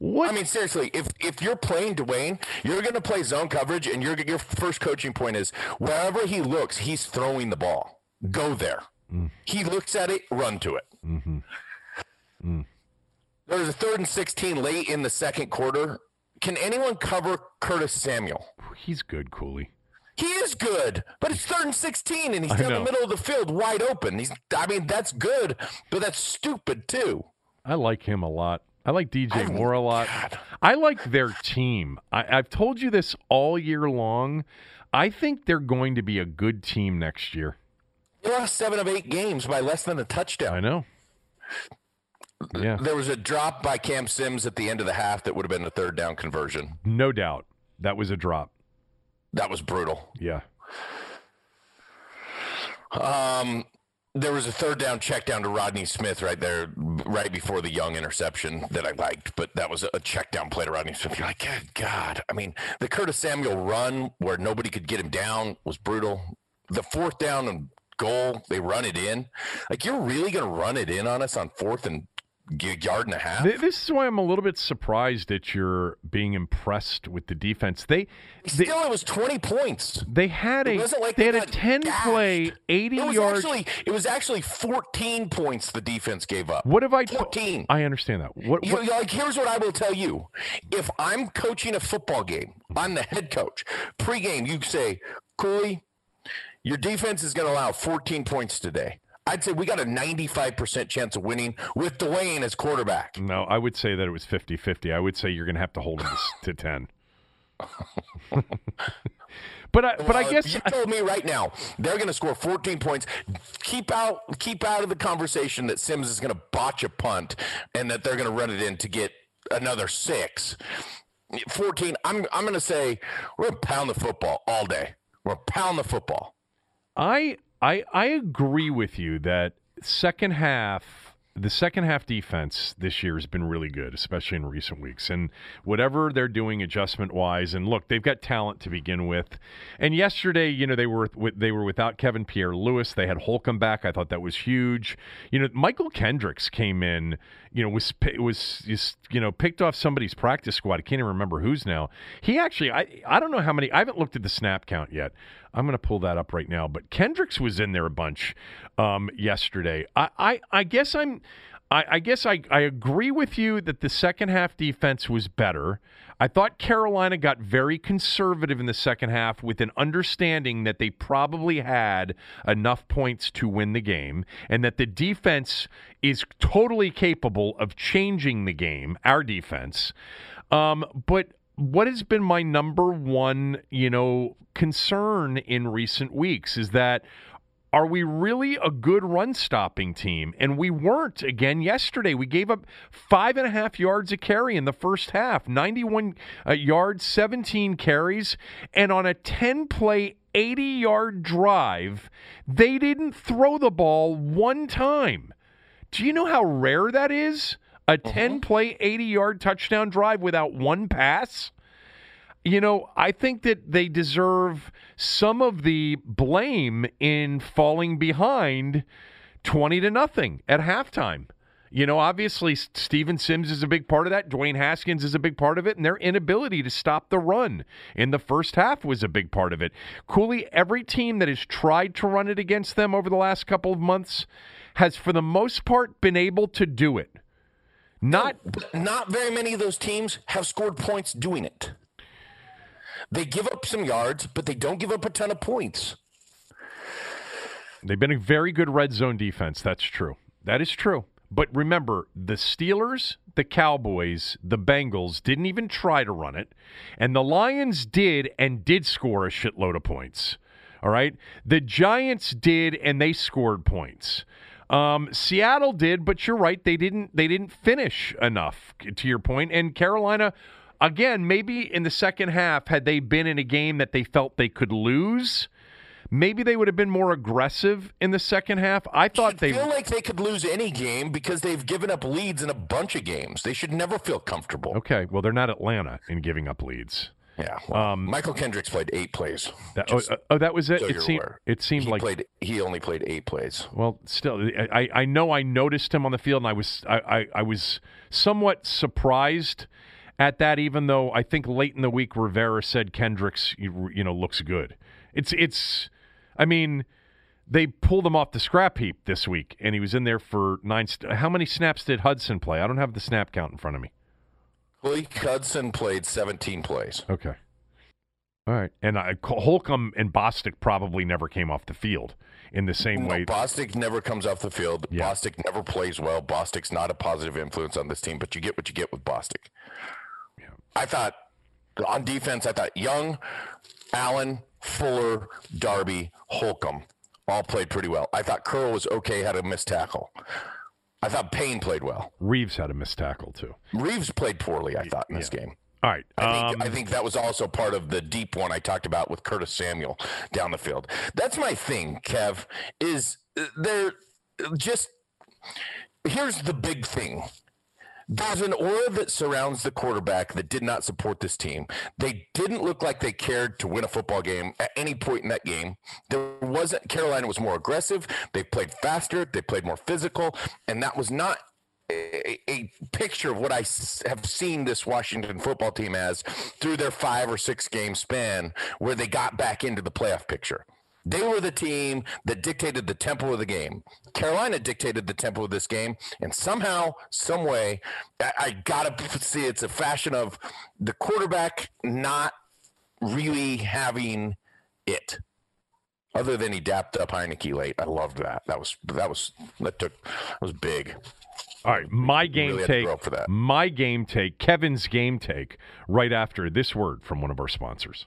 What? I mean, seriously, if if you're playing Dwayne, you're going to play zone coverage, and your your first coaching point is wherever he looks, he's throwing the ball. Go there. Mm. He looks at it, run to it. Mm-hmm. Mm. There was a third and sixteen late in the second quarter. Can anyone cover Curtis Samuel? he's good, Cooley. He is good, but it's third and sixteen, and he's down the middle of the field, wide open. He's, I mean, that's good, but that's stupid too. I like him a lot. I like DJ I- Moore a lot. God. I like their team. I, I've told you this all year long. I think they're going to be a good team next year. They lost seven of eight games by less than a touchdown. I know. Yeah, There was a drop by Cam Sims at the end of the half that would have been a third down conversion. no doubt. That was a drop. That was brutal. Yeah. Um, there was a third down check down to Rodney Smith right there, right before the young interception that I liked, but that was a check down play to Rodney Smith. You're like, good God. I mean, the Curtis Samuel run where nobody could get him down was brutal. The fourth down and goal, they run it in. Like, you're really going to run it in on us on fourth and yard and a half? This is why I'm a little bit surprised that you're being impressed with the defense. They they, Still, it was 20 points. they had It a wasn't like they they had a got 10 play, gashed. 80 It was yard. actually it was actually 14 points the defense gave up. what have I? 14. I understand that. What, You- what like here's what I will tell you: if I'm coaching a football game, I'm the head coach. Pre-game, you say, "Cooley, your defense is going to allow 14 points today." I'd say we got a 95% chance of winning with Dwayne as quarterback. No, I would say that it was 50-50. I would say you're going to have to hold him to, [laughs] to 10. but I, but I guess you told me right now they're going to score 14 points. Keep out, keep out of the conversation that Sims is going to botch a punt and that they're going to run it in to get another six. 14. I'm, I'm going to say we're going to pound the football all day. We're going to pound the football. I I I agree with you that second half the second half defense this year has been really good, especially in recent weeks. And whatever they're doing adjustment wise, and look, they've got talent to begin with. And yesterday, you know, they were they were without Kevin Pierre-Louis. They had Holcomb back. I thought that was huge. You know, Mychal Kendricks came in. You know, was was you know picked off somebody's practice squad. I can't even remember who's now. He actually, I I don't know how many. I haven't looked at the snap count yet. I'm going to pull that up right now. But Kendricks was in there a bunch um, yesterday. I, I I guess I'm. I, I guess I, I agree with you that the second half defense was better. I thought Carolina got very conservative in the second half with an understanding that they probably had enough points to win the game and that the defense is totally capable of changing the game, our defense. Um, but what has been my number one, you know, concern in recent weeks is that are we really a good run stopping team? And we weren't again yesterday. We gave up five and a half yards a carry in the first half, 91 uh, yards, 17 carries. And on a 10 play, 80 yard drive, they didn't throw the ball one time. Do you know how rare that is? A uh-huh. 10 play, 80 yard touchdown drive without one pass? You know, I think that they deserve some of the blame in falling behind 20 to nothing at halftime. You know, obviously, Steven Sims is a big part of that. Dwayne Haskins is a big part of it. And their inability to stop the run in the first half was a big part of it. Cooley, every team that has tried to run it against them over the last couple of months has, for the most part, been able to do it. Not, not very many of those teams have scored points doing it. They give up some yards, but they don't give up a ton of points. They've been a very good red zone defense. That's true. That is true. But remember, the Steelers, the Cowboys, the Bengals didn't even try to run it. And the Lions did and did score a shitload of points. All right. The Giants did and they scored points. Um, Seattle did, but you're right. They didn't. They didn't finish enough. To your point, and Carolina, again, maybe in the second half, had they been in a game that they felt they could lose, maybe they would have been more aggressive in the second half. I thought they feel like they could lose any game because they've given up leads in a bunch of games. They should never feel comfortable. Okay, well they're not Atlanta in giving up leads. Yeah. Um, Mychal Kendricks played eight plays. That, oh, oh, that was it. So it seemed. It seemed he like played. He only played eight plays. Well, still, I, I know I noticed him on the field, and I was I, I, I was somewhat surprised at that. Even though I think late in the week Rivera said Kendricks, you, you know, looks good. It's it's. I mean, they pulled him off the scrap heap this week, and he was in there for nine. St- How many snaps did Hudson play? I don't have the snap count in front of me. Malik Hudson played 17 plays. Okay. All right. And uh, Holcomb and Bostic probably never came off the field in the same no, way. Bostic never comes off the field. Yeah. Bostic never plays well. Bostic's not a positive influence on this team, but you get what you get with Bostic. Yeah. I thought on defense, I thought Young, Allen, Fuller, Darby, Holcomb all played pretty well. I thought Curl was okay, had a missed tackle. I thought Payne played well. Reeves had a missed tackle too. Reeves played poorly, I thought, in this yeah. game. All right. I think, um, I think that was also part of the deep one I talked about with Curtis Samuel down the field. That's my thing, Kev, is there just here's the big thing. There's an aura that surrounds the quarterback that did not support this team. They didn't look like they cared to win a football game at any point in that game. There wasn't Carolina was more aggressive. They played faster. They played more physical, and that was not a, a, picture of what I have seen this Washington football team as through their five or six game span where they got back into the playoff picture. They were the team that dictated the tempo of the game. Carolina dictated the tempo of this game, and somehow, some way, I, I gotta [laughs] see it's a fashion of the quarterback not really having it. Other than he dapped up Heinicke late, I loved that. That was that was that took that was big. All right, my game really take. My game take. Kevin's game take. Right after this word from one of our sponsors.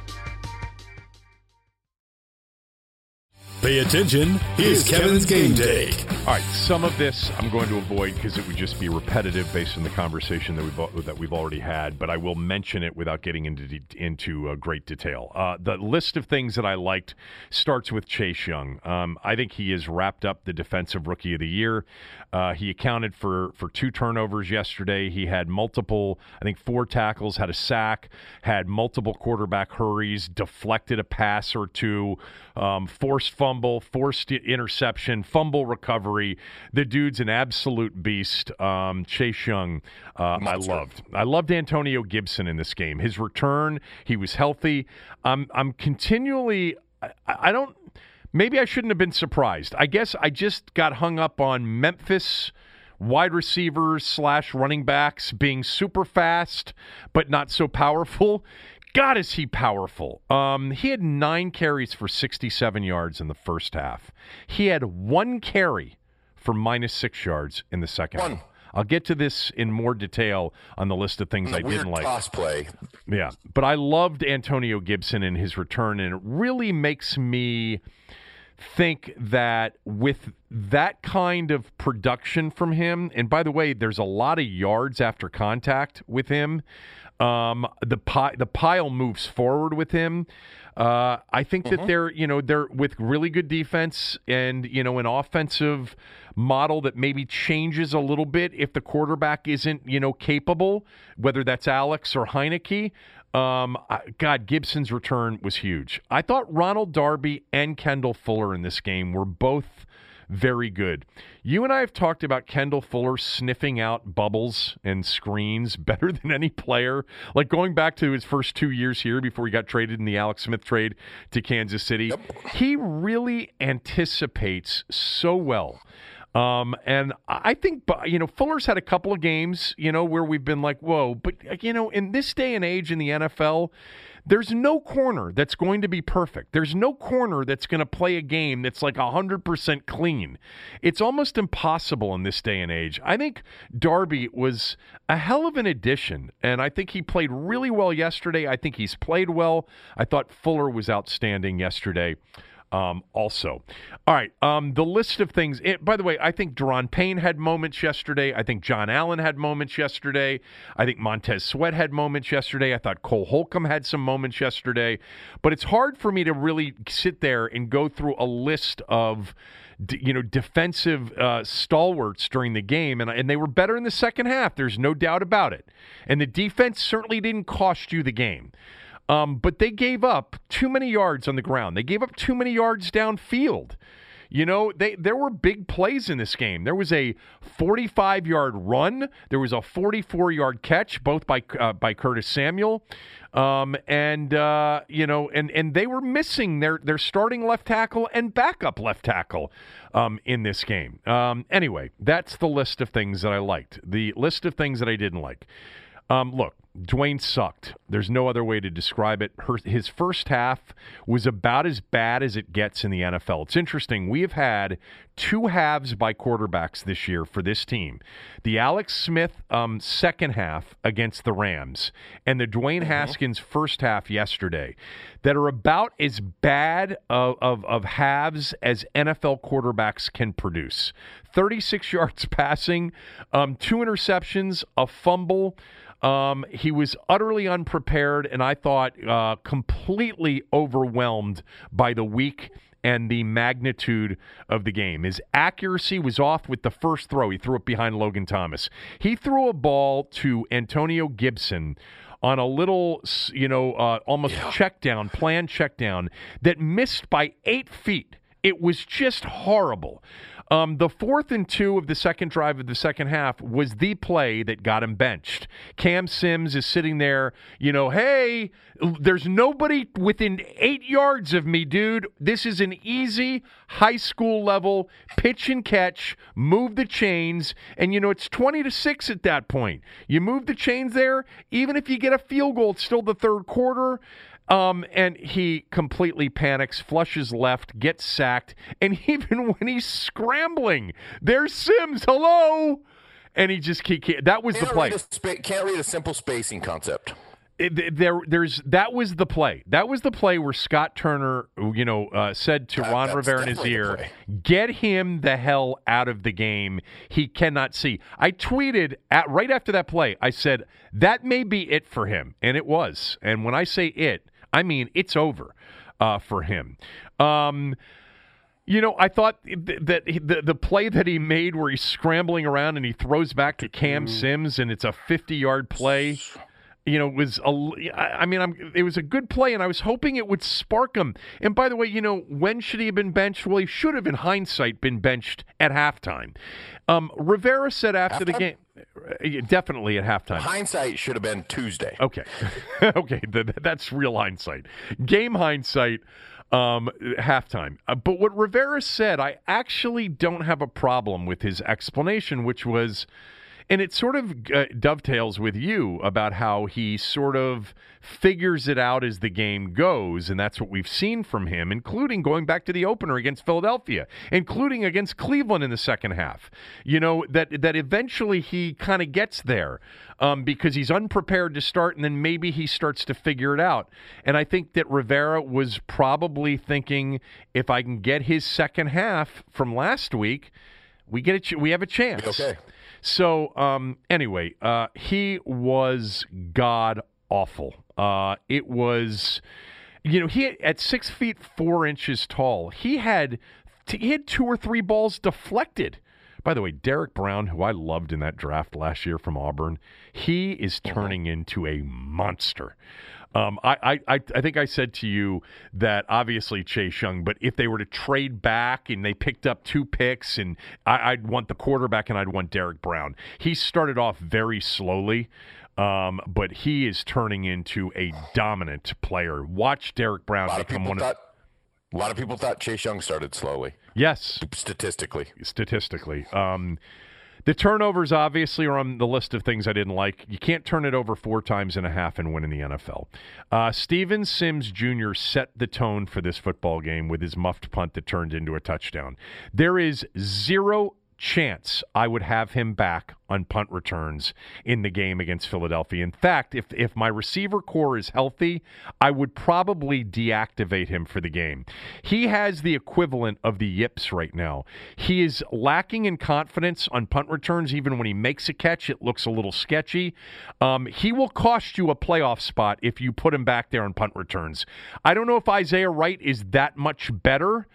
Pay attention. Here's Kevin's Game Take. All right, some of this I'm going to avoid because it would just be repetitive based on the conversation that we've that we've already had. But I will mention it without getting into into uh, great detail. Uh, the list of things that I liked starts with Chase Young. Um, I think he has wrapped up the defensive rookie of the year. Uh, he accounted for for two turnovers yesterday. He had multiple, I think, four tackles, had a sack, had multiple quarterback hurries, deflected a pass or two, um, forced fumble, forced interception, fumble recovery. The dude's an absolute beast. Um, Chase Young, uh, I loved. I loved Antonio Gibson in this game. His return, he was healthy. I'm I'm continually. I, I don't. Maybe I shouldn't have been surprised. I guess I just got hung up on Memphis wide receivers slash running backs being super fast but not so powerful. God, is he powerful? Um, he had nine carries for 67 yards in the first half. He had one carry for minus six yards in the second one. half. I'll get to this in more detail on the list of things I didn't like. Toss play. Yeah, but I loved Antonio Gibson and his return, and it really makes me think that with that kind of production from him, and by the way, there's a lot of yards after contact with him. Um, the pi- the pile moves forward with him. Uh, I think mm-hmm. that they're you know they're with really good defense and you know an offensive model that maybe changes a little bit if the quarterback isn't you know capable, whether that's Alex or Heinicke. Um, God, Gibson's return was huge. I thought Ronald Darby and Kendall Fuller in this game were both very good. You and I have talked about Kendall Fuller sniffing out bubbles and screens [laughs] better than any player. Like going back to his first two years here before he got traded in the Alex Smith trade to Kansas City, yep. he really anticipates so well. Um, and I think, you know, Fuller's had a couple of games, you know, where we've been like, whoa, but, you know, in this day and age in the NFL, there's no corner that's going to be perfect. There's no corner that's going to play a game that's like 100% clean. It's almost impossible in this day and age. I think Darby was a hell of an addition, and I think he played really well yesterday. I think he's played well. I thought Fuller was outstanding yesterday um, also. All right, um, the list of things. It, by the way, I think Daron Payne had moments yesterday. I think John Allen had moments yesterday. I think Montez Sweat had moments yesterday. I thought Cole Holcomb had some moments yesterday. But it's hard for me to really sit there and go through a list of you know defensive uh, stalwarts during the game, and and they were better in the second half. There's no doubt about it. And the defense certainly didn't cost you the game. Um, but they gave up too many yards on the ground. They gave up too many yards downfield. You know, they there were big plays in this game. There was a 45-yard run. There was a 44-yard catch, both by uh, by Curtis Samuel, um, and uh, you know, and and they were missing their their starting left tackle and backup left tackle um, in this game. Um, anyway, that's the list of things that I liked. The list of things that I didn't like. Um, look, Dwayne sucked. There's no other way to describe it. Her, his first half was about as bad as it gets in the NFL. It's interesting. We have had two halves by quarterbacks this year for this team the Alex Smith um, second half against the Rams and the Dwayne mm-hmm. Haskins first half yesterday that are about as bad of, of, of halves as NFL quarterbacks can produce 36 [laughs] yards passing, um, two interceptions, a fumble. Um, he was utterly unprepared, and I thought uh, completely overwhelmed by the week and the magnitude of the game. His accuracy was off with the first throw. He threw it behind Logan Thomas. He threw a ball to Antonio Gibson on a little, you know, uh, almost yeah. check down, planned check down that missed by eight feet. It was just horrible. Um, the fourth and two of the second drive of the second half was the play that got him benched. Cam Sims is sitting there, you know, hey, there's nobody within eight yards of me, dude. This is an easy high school level pitch and catch, move the chains, and you know, it's 20 to 6 at that point. You move the chains there, even if you get a field goal, it's still the third quarter. Um, and he completely panics, flushes left, gets sacked, and [laughs] even when he's scrambling, there's Sims. Hello, and he just he can't. That was can't the play. Read can't read a simple spacing concept. there, there's that was the play. That was the play where Scott Turner, you know, uh, said to Ron Rivera in his ear, "Get him the hell out of the game. He cannot see." I tweeted at right after that play. I said that may be it for him, and it was. And when I say it, I mean it's over uh, for him. Um, you know, I thought th- that the the play that he made where he's scrambling around and he throws back to Cam Sims and it's a 50-yard play, you know, was a, I mean, I'm it was a good play and I was hoping it would spark him. And by the way, you know, when should he have been benched? Well, he should have in hindsight been benched at halftime. Um, Rivera said after the game uh, definitely at halftime. Hindsight should have been Tuesday. Okay, [laughs] okay, th- th- that's real hindsight. Game hindsight, um, halftime. Uh, but what Rivera said, I actually don't have a problem with his explanation, which was, and it sort of uh, dovetails with you about how he sort of figures it out as the game goes, and that's what we've seen from him, including going back to the opener against Philadelphia, including against Cleveland in the second half. You know that that eventually he kind of gets there um, because he's unprepared to start, and then maybe he starts to figure it out. And I think that Rivera was probably thinking, if I can get his second half from last week, we get a ch- we have a chance. okay. So um, anyway, uh, he was god awful. Uh, it was, you know, he at six feet four inches tall. He had he had two or three balls deflected. By the way, Derrick Brown, who I loved in that draft last year from Auburn, he is turning into a monster. Um, I, I, I I think I said to you that obviously Chase Young, but if they were to trade back and they picked up two picks, and I, I'd want the quarterback and I'd want Derrick Brown. He started off very slowly, um, but he is turning into a dominant player. Watch Derrick Brown of become one thought. A lot of people thought Chase Young started slowly, yes, statistically. statistically. Um, the turnovers obviously are on the list of things I didn't like. You can't turn it over four times and a half and win in the NFL. Uh, Steven Sims Jr. set the tone for this football game with his muffed punt that turned into a touchdown. There is zero chance I would have him back on punt returns in the game against Philadelphia. In fact, if if my receiver core is healthy, I would probably deactivate him for the game. He has the equivalent of the yips right now. He is lacking in confidence on punt returns. Even when he makes a catch, it looks a little sketchy. Um, he will cost you a playoff spot if you put him back there on punt returns. I don't know if Isaiah Wright is that much better.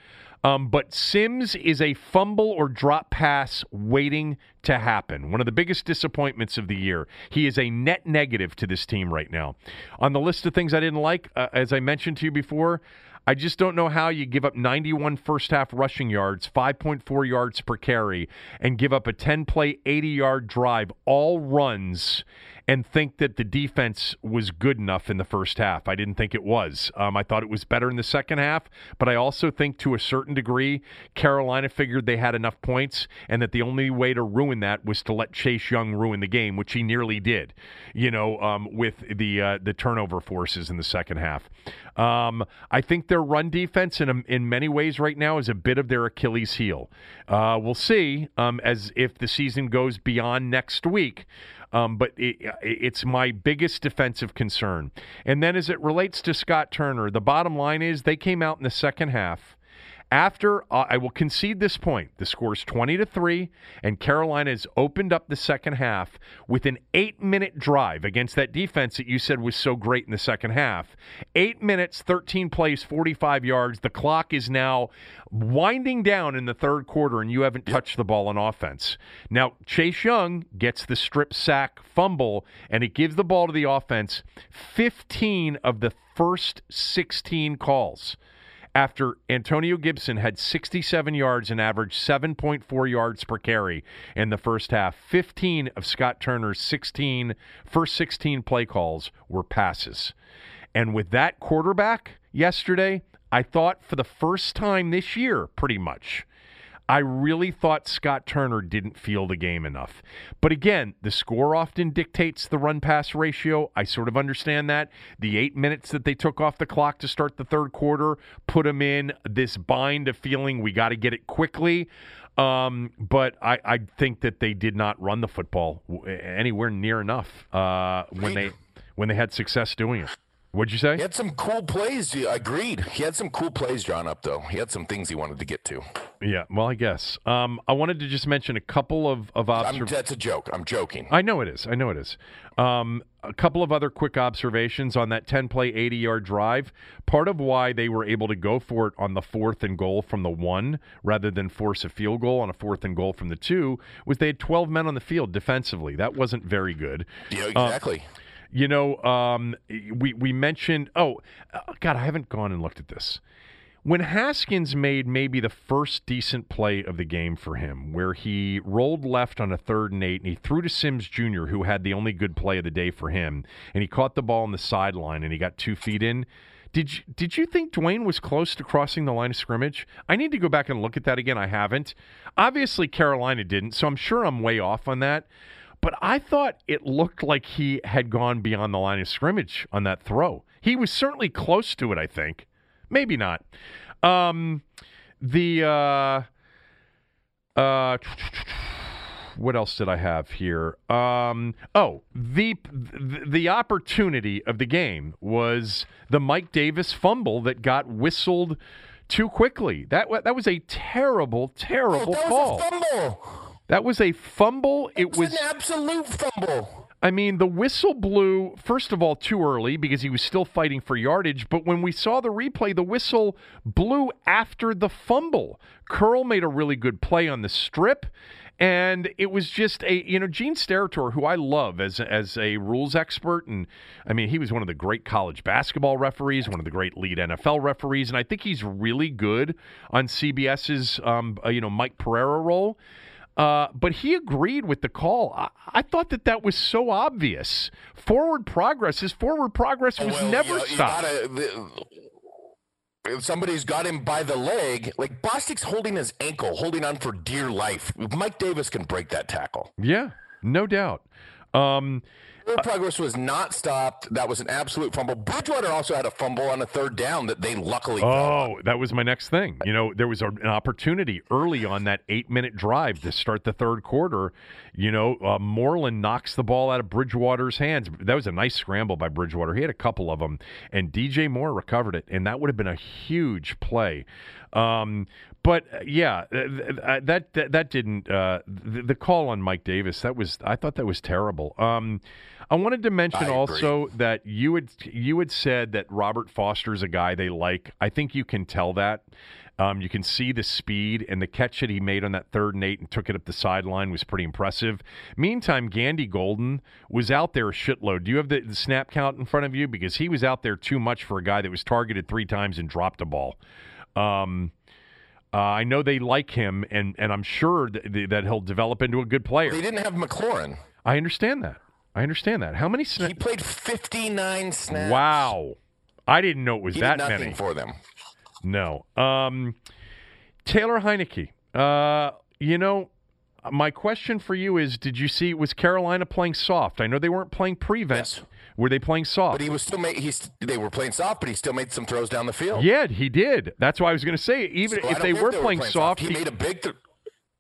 Um, but Sims is a fumble or drop pass waiting to happen. One of the biggest disappointments of the year. He is a net negative to this team right now. On the list of things I didn't like, uh, as I mentioned to you before, I just don't know how you give up 91 first half rushing yards, 5.4 yards per carry, and give up a 10 play, 80 yard drive, all runs, and think that the defense was good enough in the first half. I didn't think it was. Um, I thought it was better in the second half, but I also think to a certain degree, Carolina figured they had enough points and that the only way to ruin that was to let Chase Young ruin the game, which he nearly did, you know, um, with the, uh, the turnover forces in the second half. Um, I think their run defense, in, in many ways right now, is a bit of their Achilles heel. Uh, we'll see um, as if the season goes beyond next week. Um, but it, it's my biggest defensive concern. And then as it relates to Scott Turner, the bottom line is they came out in the second half. After uh, I will concede this point, the score is 20 to 3, and Carolina has opened up the second half with an eight minute drive against that defense that you said was so great in the second half. Eight minutes, 13 plays, 45 yards. The clock is now winding down in the third quarter, and you haven't touched the ball on offense. Now, Chase Young gets the strip sack fumble, and it gives the ball to the offense 15 of the first 16 calls after Antonio Gibson had 67 yards and averaged 7.4 yards per carry in the first half. 15 of Scott Turner's 16 first 16 play calls were passes. And with that quarterback yesterday, I thought for the first time this year, pretty much, I really thought Scott Turner didn't feel the game enough. But again, the score often dictates the run pass ratio. I sort of understand that. The eight minutes that they took off the clock to start the third quarter put them in this bind of feeling we got to get it quickly. Um, but I, I think that they did not run the football anywhere near enough uh, when they when they had success doing it. What'd you say? He had some cool plays. I agreed. He had some cool plays drawn up, though. He had some things he wanted to get to. Yeah, well, I guess. Um, I wanted to just mention a couple of, of observations. That's a joke. I'm joking. I know it is. I know it is. Um, a couple of other quick observations on that 10 play, 80 yard drive. Part of why they were able to go for it on the fourth and goal from the one rather than force a field goal on a fourth and goal from the two was they had 12 men on the field defensively. That wasn't very good. Yeah, exactly. Uh, you know, um, we we mentioned. Oh, God, I haven't gone and looked at this. When Haskins made maybe the first decent play of the game for him, where he rolled left on a third and eight, and he threw to Sims Jr., who had the only good play of the day for him, and he caught the ball on the sideline and he got two feet in. Did you, did you think Dwayne was close to crossing the line of scrimmage? I need to go back and look at that again. I haven't. Obviously, Carolina didn't, so I'm sure I'm way off on that. But I thought it looked like he had gone beyond the line of scrimmage on that throw. He was certainly close to it, I think. Maybe not. Um, the uh, uh, what else did I have here? Um, oh, the the opportunity of the game was the Mike Davis fumble that got whistled too quickly. That that was a terrible, terrible oh, call. fumble. That was a fumble. It, it was an absolute fumble. I mean, the whistle blew, first of all, too early because he was still fighting for yardage. But when we saw the replay, the whistle blew after the fumble. Curl made a really good play on the strip. And it was just a, you know, Gene Steratore, who I love as, as a rules expert. And I mean, he was one of the great college basketball referees, one of the great lead NFL referees. And I think he's really good on CBS's, um, uh, you know, Mike Pereira role. Uh, but he agreed with the call. I, I, thought that that was so obvious. Forward progress, his forward progress was well, never you stopped. Gotta, the, somebody's got him by the leg. Like Bostic's holding his ankle, holding on for dear life. Mike Davis can break that tackle. Yeah, no doubt. Um, Forward progress was not stopped. That was an absolute fumble. Bridgewater also had a fumble on a third down that they luckily. Oh, that was my next thing. You know, there was an opportunity early on that eight-minute drive to start the third quarter. You know, uh, Moreland knocks the ball out of Bridgewater's hands. That was a nice scramble by Bridgewater. He had a couple of them, and DJ Moore recovered it, and that would have been a huge play. Um, but uh, yeah, uh, that that, that didn't uh, the, the, call on Mike Davis. That was I thought that was terrible. Um, I wanted to mention also that you had you had said that Robert Foster is a guy they like. I think you can tell that. Um, you can see the speed and the catch that he made on that third and eight and took it up the sideline was pretty impressive. Meantime, Gandy Golden was out there a shitload. Do you have the, the snap count in front of you? Because he was out there too much for a guy that was targeted three times and dropped a ball. Um, uh, I know they like him, and, and I'm sure that, that he'll develop into a good player. They didn't have McLaurin. I understand that. I understand that. How many snaps? He played 59 snaps. Wow. I didn't know it was he that nothing many. for them. No. Um, Taylor Heinicke. Uh, you know, my question for you is: Did you see was Carolina playing soft? I know they weren't playing prevent. Yes. Were they playing soft? But he was still made. He's they were playing soft, but he still made some throws down the field. Yeah, he did. That's why I was going to say even so if they were, they were playing, soft, soft, he, he made a big. Th-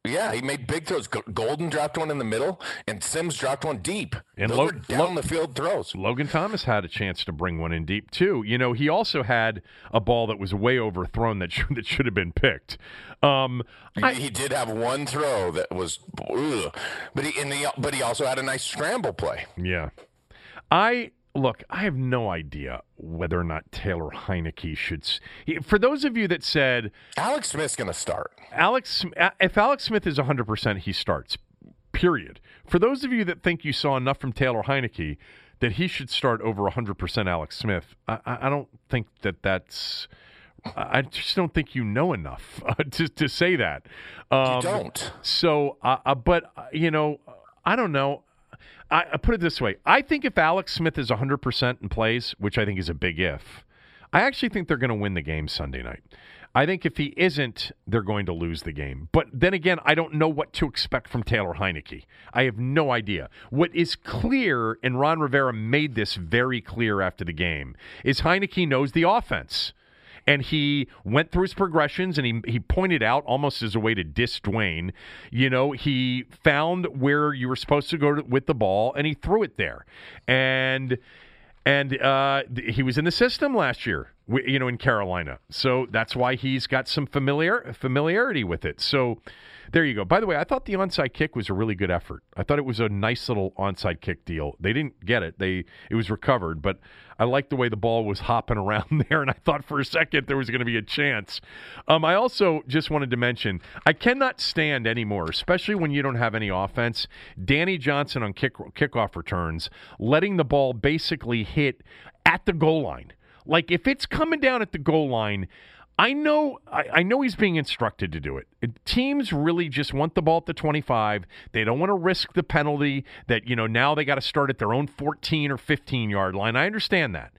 yeah, he made big throws. Golden dropped one in the middle, and Sims dropped one deep. And Those Lo- down Lo- the field throws. Logan Thomas had a chance to bring one in deep too. You know, he also had a ball that was way overthrown that should, [laughs] that should have been picked. Um, I, he did have one throw that was, ugh, but he the but he also had a nice scramble play. Yeah, I look, I have no idea whether or not Taylor Heinicke should. For those of you that said Alex Smith's going to start, Alex, if Alex Smith is 100, percent he starts. Period. For those of you that think you saw enough from Taylor Heinicke that he should start over 100% Alex Smith, I, I don't think that that's. I just don't think you know enough uh, [laughs] to to say that. Um, you don't. So, uh, uh, but uh, you know, I don't know. I, I put it this way: I think if Alex Smith is 100 percent and plays, which I think is a big if, I actually think they're going to win the game Sunday night. I think if he isn't, they're going to lose the game. But then again, I don't know what to expect from Taylor Heinicke. I have no idea. What is clear, and Ron Rivera made this very clear after the game, is Heinicke knows the offense and he went through his progressions and he he pointed out almost as a way to diss Dwayne. You know, he found where you were supposed to go to, with the ball and he threw it there, and and uh, he was in the system last year, you know, in Carolina. So that's why he's got some familiar familiarity with it. So there you go. By the way, I thought the onside kick was a really good effort. I thought it was a nice little onside kick deal. They didn't get it. They it was recovered, but I liked the way the ball was hopping [laughs] around there, and I thought for a second there was going to be a chance. Um, I also just wanted to mention I cannot stand anymore, especially when you don't have any offense. Danny Johnson on kick kickoff returns, letting the ball basically hit at the goal line. Like if it's coming down at the goal line, I know I, I, know he's being instructed to do it. Teams really just want the ball at the 25. They don't want to risk the penalty that, you know, now they got to start at their own 14 or 15 yard line. I understand that.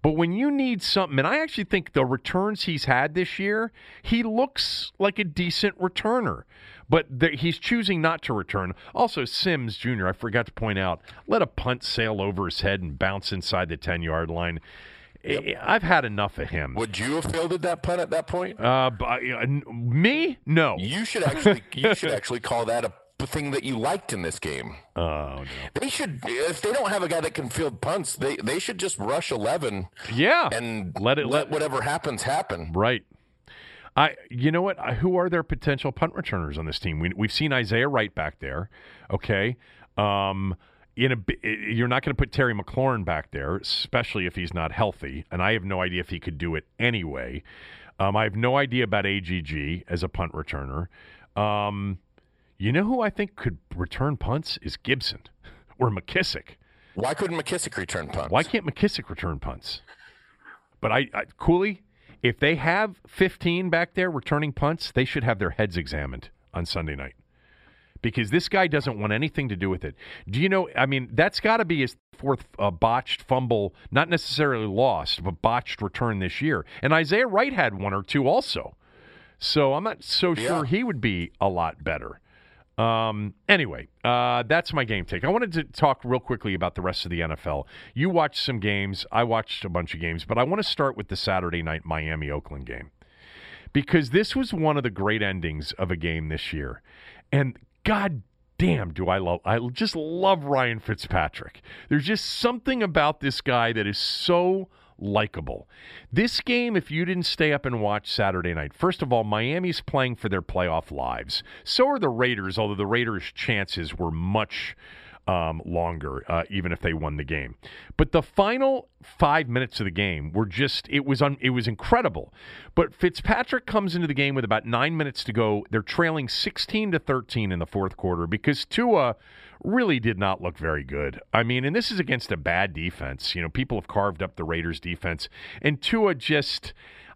But when you need something, and I actually think the returns he's had this year, he looks like a decent returner. But the, he's choosing not to return. Also, Sims Jr., I forgot to point out, let a punt sail over his head and bounce inside the 10 yard line. Yep. I've had enough of him. Would you have fielded that punt at that point? Uh, but me? No. You should actually you should actually call that a thing that you liked in this game. Oh no. They should if they don't have a guy that can field punts, they they should just rush 11. Yeah. And let it let, let whatever happens happen. Right. I, you know what? Who are their potential punt returners on this team? We, we've seen Isaiah Wright back there. Okay. Um, in a you're not going to put Terry McLaurin back there, especially if he's not healthy. And I have no idea if he could do it anyway. Um, I have no idea about AGG as a punt returner. Um, you know who I think could return punts is Gibson [laughs] or McKissic. Why couldn't McKissic return punts? Why can't McKissic return punts? But I, I Cooley, if they have 15 back there returning punts, they should have their heads examined on Sunday night because this guy doesn't want anything to do with it. Do you know? I mean, that's got to be his fourth uh, botched fumble, not necessarily lost, but botched return this year. And Isaiah Wright had one or two also. So I'm not so yeah. sure he would be a lot better. Um, anyway, uh, that's my game take. I wanted to talk real quickly about the rest of the NFL. You watched some games, I watched a bunch of games, but I want to start with the Saturday night Miami Oakland game because this was one of the great endings of a game this year. And God damn, do I love I just love Ryan Fitzpatrick. There's just something about this guy that is so likable. This game, if you didn't stay up and watch Saturday night, first of all, Miami's playing for their playoff lives. So are the Raiders, although the Raiders' chances were much um, longer, uh, even if they won the game. But the final five minutes of the game were just it was un, it was incredible. But Fitzpatrick comes into the game with about nine minutes to go. They're trailing sixteen to thirteen in the fourth quarter because Tua really did not look very good. I mean, and this is against a bad defense. You know, people have carved up the Raiders defense, and Tua just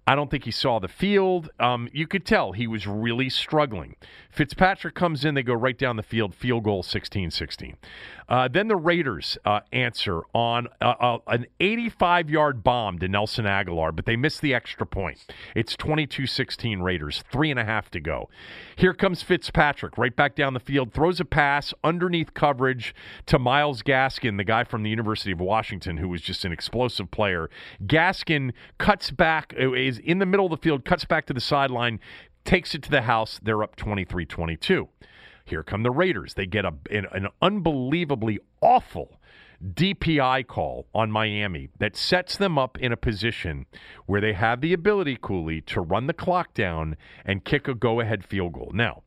I don't think he saw the field. Um, you could tell he was really struggling. Fitzpatrick comes in, they go right down the field, field goal 16 16. Uh, then the Raiders uh, answer on uh, uh an 85 yard bomb to Nelson Agholor, but they miss the extra point. It's 22 16 Raiders, three and a half to go. Here comes Fitzpatrick right back down the field, throws a pass underneath coverage to Myles Gaskin, the guy from the University of Washington who was just an explosive player. Gaskin cuts back, uh, is in the middle of the field, cuts back to the sideline, takes it to the house. They're up 23 22. Here come the Raiders. They get a, an, an unbelievably awful DPI call on Miami that sets them up in a position where they have the ability, Cooley, to run the clock down and kick a go ahead field goal. Now,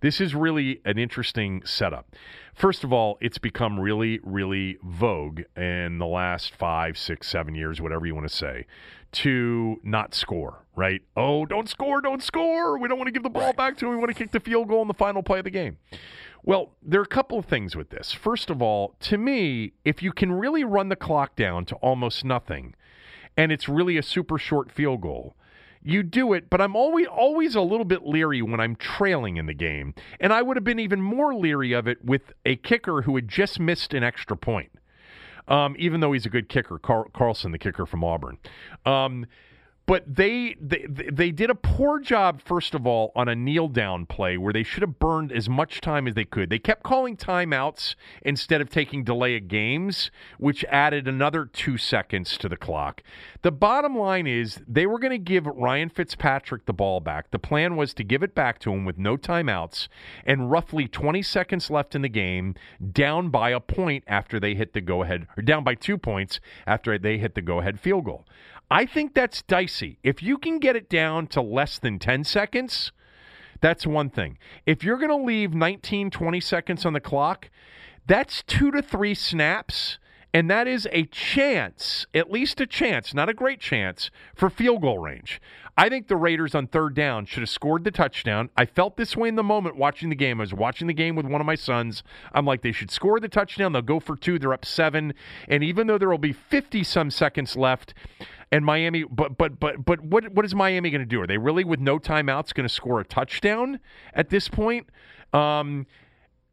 this is really an interesting setup. First of all, it's become really, really vogue in the last five, six, seven years, whatever you want to say, to not score, right? Oh, don't score, don't score. We don't want to give the ball back to him. We want to kick the field goal in the final play of the game. Well, there are a couple of things with this. First of all, to me, if you can really run the clock down to almost nothing and it's really a super short field goal, you do it, but I'm always always a little bit leery when I'm trailing in the game. And I would have been even more leery of it with a kicker who had just missed an extra point um, even though he's a good kicker, Carl, Carlson, the kicker from Auburn. Um, but they, they they did a poor job first of all on a kneel down play where they should have burned as much time as they could. They kept calling timeouts instead of taking delay of games, which added another 2 seconds to the clock. The bottom line is they were going to give Ryan Fitzpatrick the ball back. The plan was to give it back to him with no timeouts and roughly 20 seconds left in the game, down by a point after they hit the go ahead or down by 2 points after they hit the go ahead field goal. I think that's dicey. If you can get it down to less than 10 seconds, that's one thing. If you're going to leave 19, 20 seconds on the clock, that's two to three snaps. And that is a chance, at least a chance, not a great chance, for field goal range. I think the Raiders on third down should have scored the touchdown. I felt this way in the moment watching the game. I was watching the game with one of my sons. I'm like, they should score the touchdown. They'll go for two. They're up seven. And even though there will be 50 some seconds left, and Miami, but but but but what what is Miami going to do? Are they really with no timeouts going to score a touchdown at this point? Um,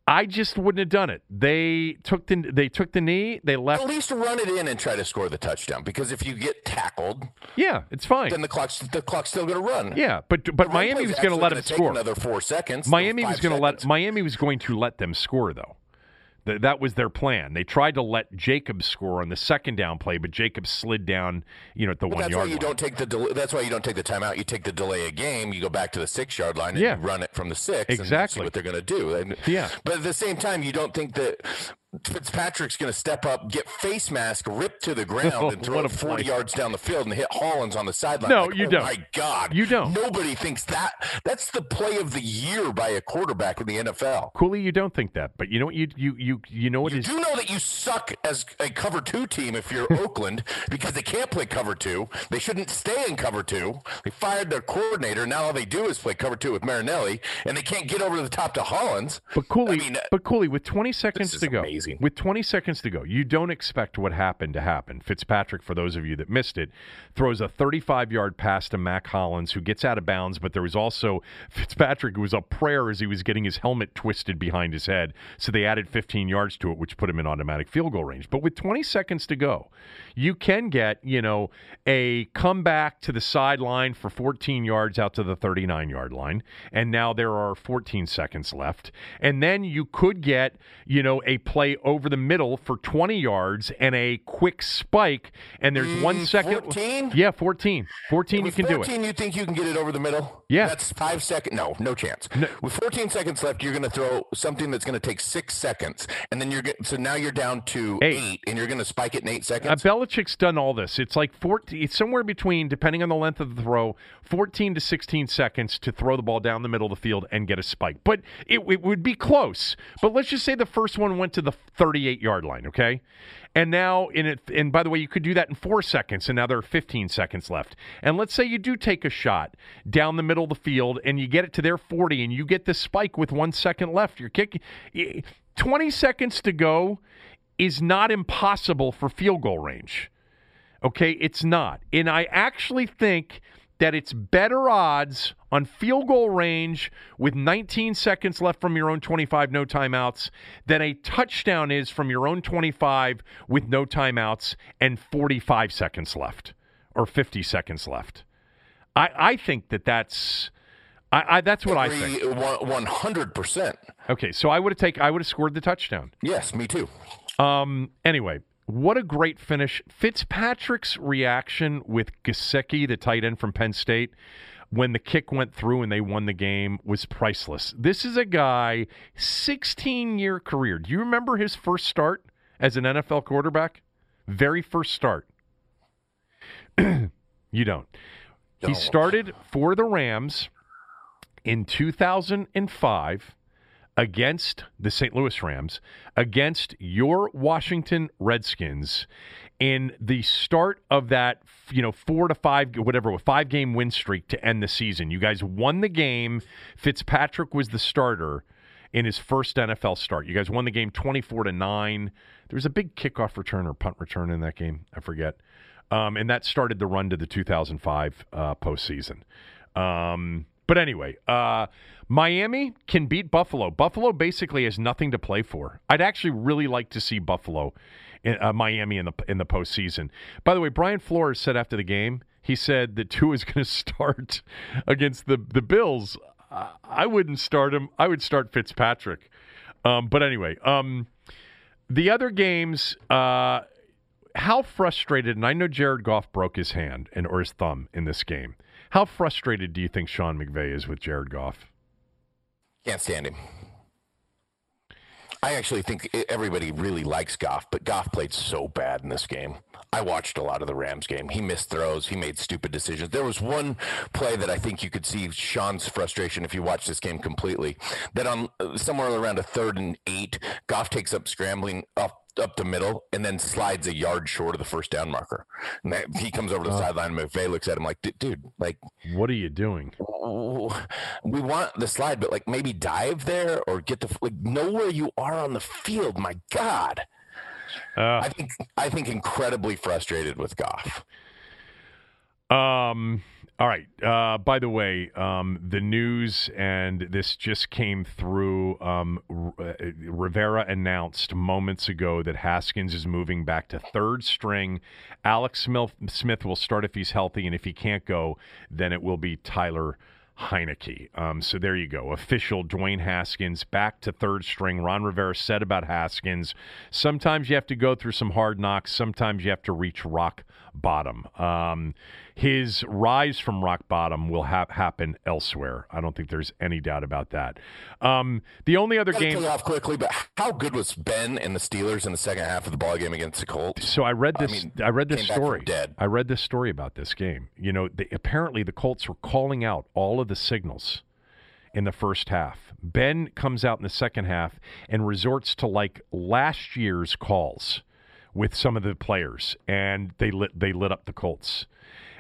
I just wouldn't have done it. They took the they took the knee. They left. At least run it in and try to score the touchdown because if you get tackled, yeah, it's fine. Then the clock's the clock's still going to run. Yeah, but but Miami was going to let them score another four seconds. Miami was going to let Miami was going to let them score though. Th- that was their plan. They tried to let Jacobs score on the second down play, but Jacobs slid down, you know, at the but one that's yard why you line. don't take the del- that's why you don't take the timeout. You take the delay a game. You go back to the six yard line and Yeah. you run it from the six. Exactly. And see what they're going to do. And, Yeah. But at the same time, you don't think that Fitzpatrick's going to step up, get face mask ripped to the ground, [laughs] and throw it 40 play. yards down the field and hit Hollins on the sideline. No, Like, you oh don't. My God, You don't. Nobody thinks that. That's the play of the year by a quarterback in the NFL. Cooley, you don't think that, but you know what you you you you know what You is do know that you suck as a cover two team if you're [laughs] Oakland because they can't play cover two. They shouldn't stay in cover two. They fired their coordinator. Now all they do is play cover two with Marinelli, and they can't get over to the top to Hollins. But Cooley, I mean, uh, but Cooley, with 20 seconds to go, amazing. With 20 seconds to go, you don't expect what happened to happen. Fitzpatrick, for those of you that missed it, throws a 35-yard pass to Mack Hollins, who gets out of bounds. But there was also [laughs] Fitzpatrick, who was a prayer as he was getting his helmet twisted behind his head. So they added 15 yards to it, which put him in automatic field goal range. But with 20 seconds to go, you can get, you know, a comeback to the sideline for 14 yards out to the 39 yard line. And now there are 14 seconds left. And then you could get, you know, a play over the middle for 20 yards and a quick spike. And there's one second. 14? Yeah, 14. 14, you can do it. 14, you think you can get it over the middle? Yeah. That's five seconds. No, no chance. With 14 seconds left, you're going to throw something that's going to take six seconds, and then you're get, so now you're down to Eight. eight, and you're going to spike it in eight Uh, seconds. Belichick's done all this. It's like 14, it's somewhere between, depending on the length of the throw, 14 to 16 seconds to throw the ball down the middle of the field and get a spike. But it, it would be close. But let's just say the first one went to the 38 yard line, okay? And now, in it, and by the way, you could do that in four seconds, and now there are 15 seconds left. And let's say you do take a shot down the middle of the field, and you get it to their 40, and you get the spike with one second left. You're kicking 20 seconds to go is not impossible for field goal range. Okay, it's not. And I actually think that it's better odds on field goal range with 19 seconds left from your own 25, no timeouts, than a touchdown is from your own 25 with no timeouts and 45 seconds left or 50 seconds left. I, I think that that's. I, I, that's what I think. One hundred percent. Okay, so I would have taken. I would have scored the touchdown. Yes, me too. Um. Anyway, what a great finish! Fitzpatrick's reaction with Gesicki, the tight end from Penn State, when the kick went through and they won the game was priceless. This is a guy, 16 year career. Do you remember his first start as an NFL quarterback? Very first start. [clears throat] you don't. He started for the Rams in 2005 against the St. Louis Rams, against your Washington Redskins in the start of that, you know, four to five, whatever, five game win streak to end the season. You guys won the game. Fitzpatrick was the starter in his first NFL start. You guys won the game 24 to 9. There was a big kickoff return or punt return in that game. I forget. Um, and that started the run to the 2005 uh, postseason. Um, but anyway, uh, Miami can beat Buffalo. Buffalo basically has nothing to play for. I'd actually really like to see Buffalo, uh, Miami in the in the postseason. By the way, Brian Flores said after the game, he said that two is [laughs] going to start against the the Bills. I wouldn't start him. I would start Fitzpatrick. Um, but anyway, um, the other games. Uh, how frustrated? And I know Jared Goff broke his hand and or his thumb in this game. How frustrated do you think Sean McVay is with Jared Goff? Can't stand him. I actually think everybody really likes Goff, but Goff played so bad in this game. I watched a lot of the Rams game. He missed throws. He made stupid decisions. There was one play that I think you could see Sean's frustration if you watch this game completely. That on uh, somewhere around a third and eight, Goff takes up scrambling up up the middle and then slides a yard short of the first down marker. And that, he comes over to the uh, sideline. And McVay looks at him like, dude, like, what are you doing? We want the slide, but like maybe dive there or get the like know where you are on the field. My God. Uh, I think I think incredibly frustrated with Goff. Um all right. Uh, by the way, um, the news, and this just came through. Um, R- uh, Rivera announced moments ago that Haskins is moving back to third string. Alex Smith, will start if he's healthy, and if he can't go, then it will be Tyler Heinicke. Um, so there you go. Official Dwayne Haskins back to third string. Ron Rivera said about Haskins sometimes you have to go through some hard knocks, sometimes you have to reach rock bottom. Um, his rise from rock bottom will ha- happen elsewhere. I don't think there's any doubt about that. Um, the only other game off quickly, but how good was Ben and the Steelers in the second half of the ball game against the Colts? So I read this. I, mean, I read this story. Dead. I read this story about this game. You know, they, apparently the Colts were calling out all of the signals in the first half. Ben comes out in the second half and resorts to like last year's calls with some of the players, and they lit they lit up the Colts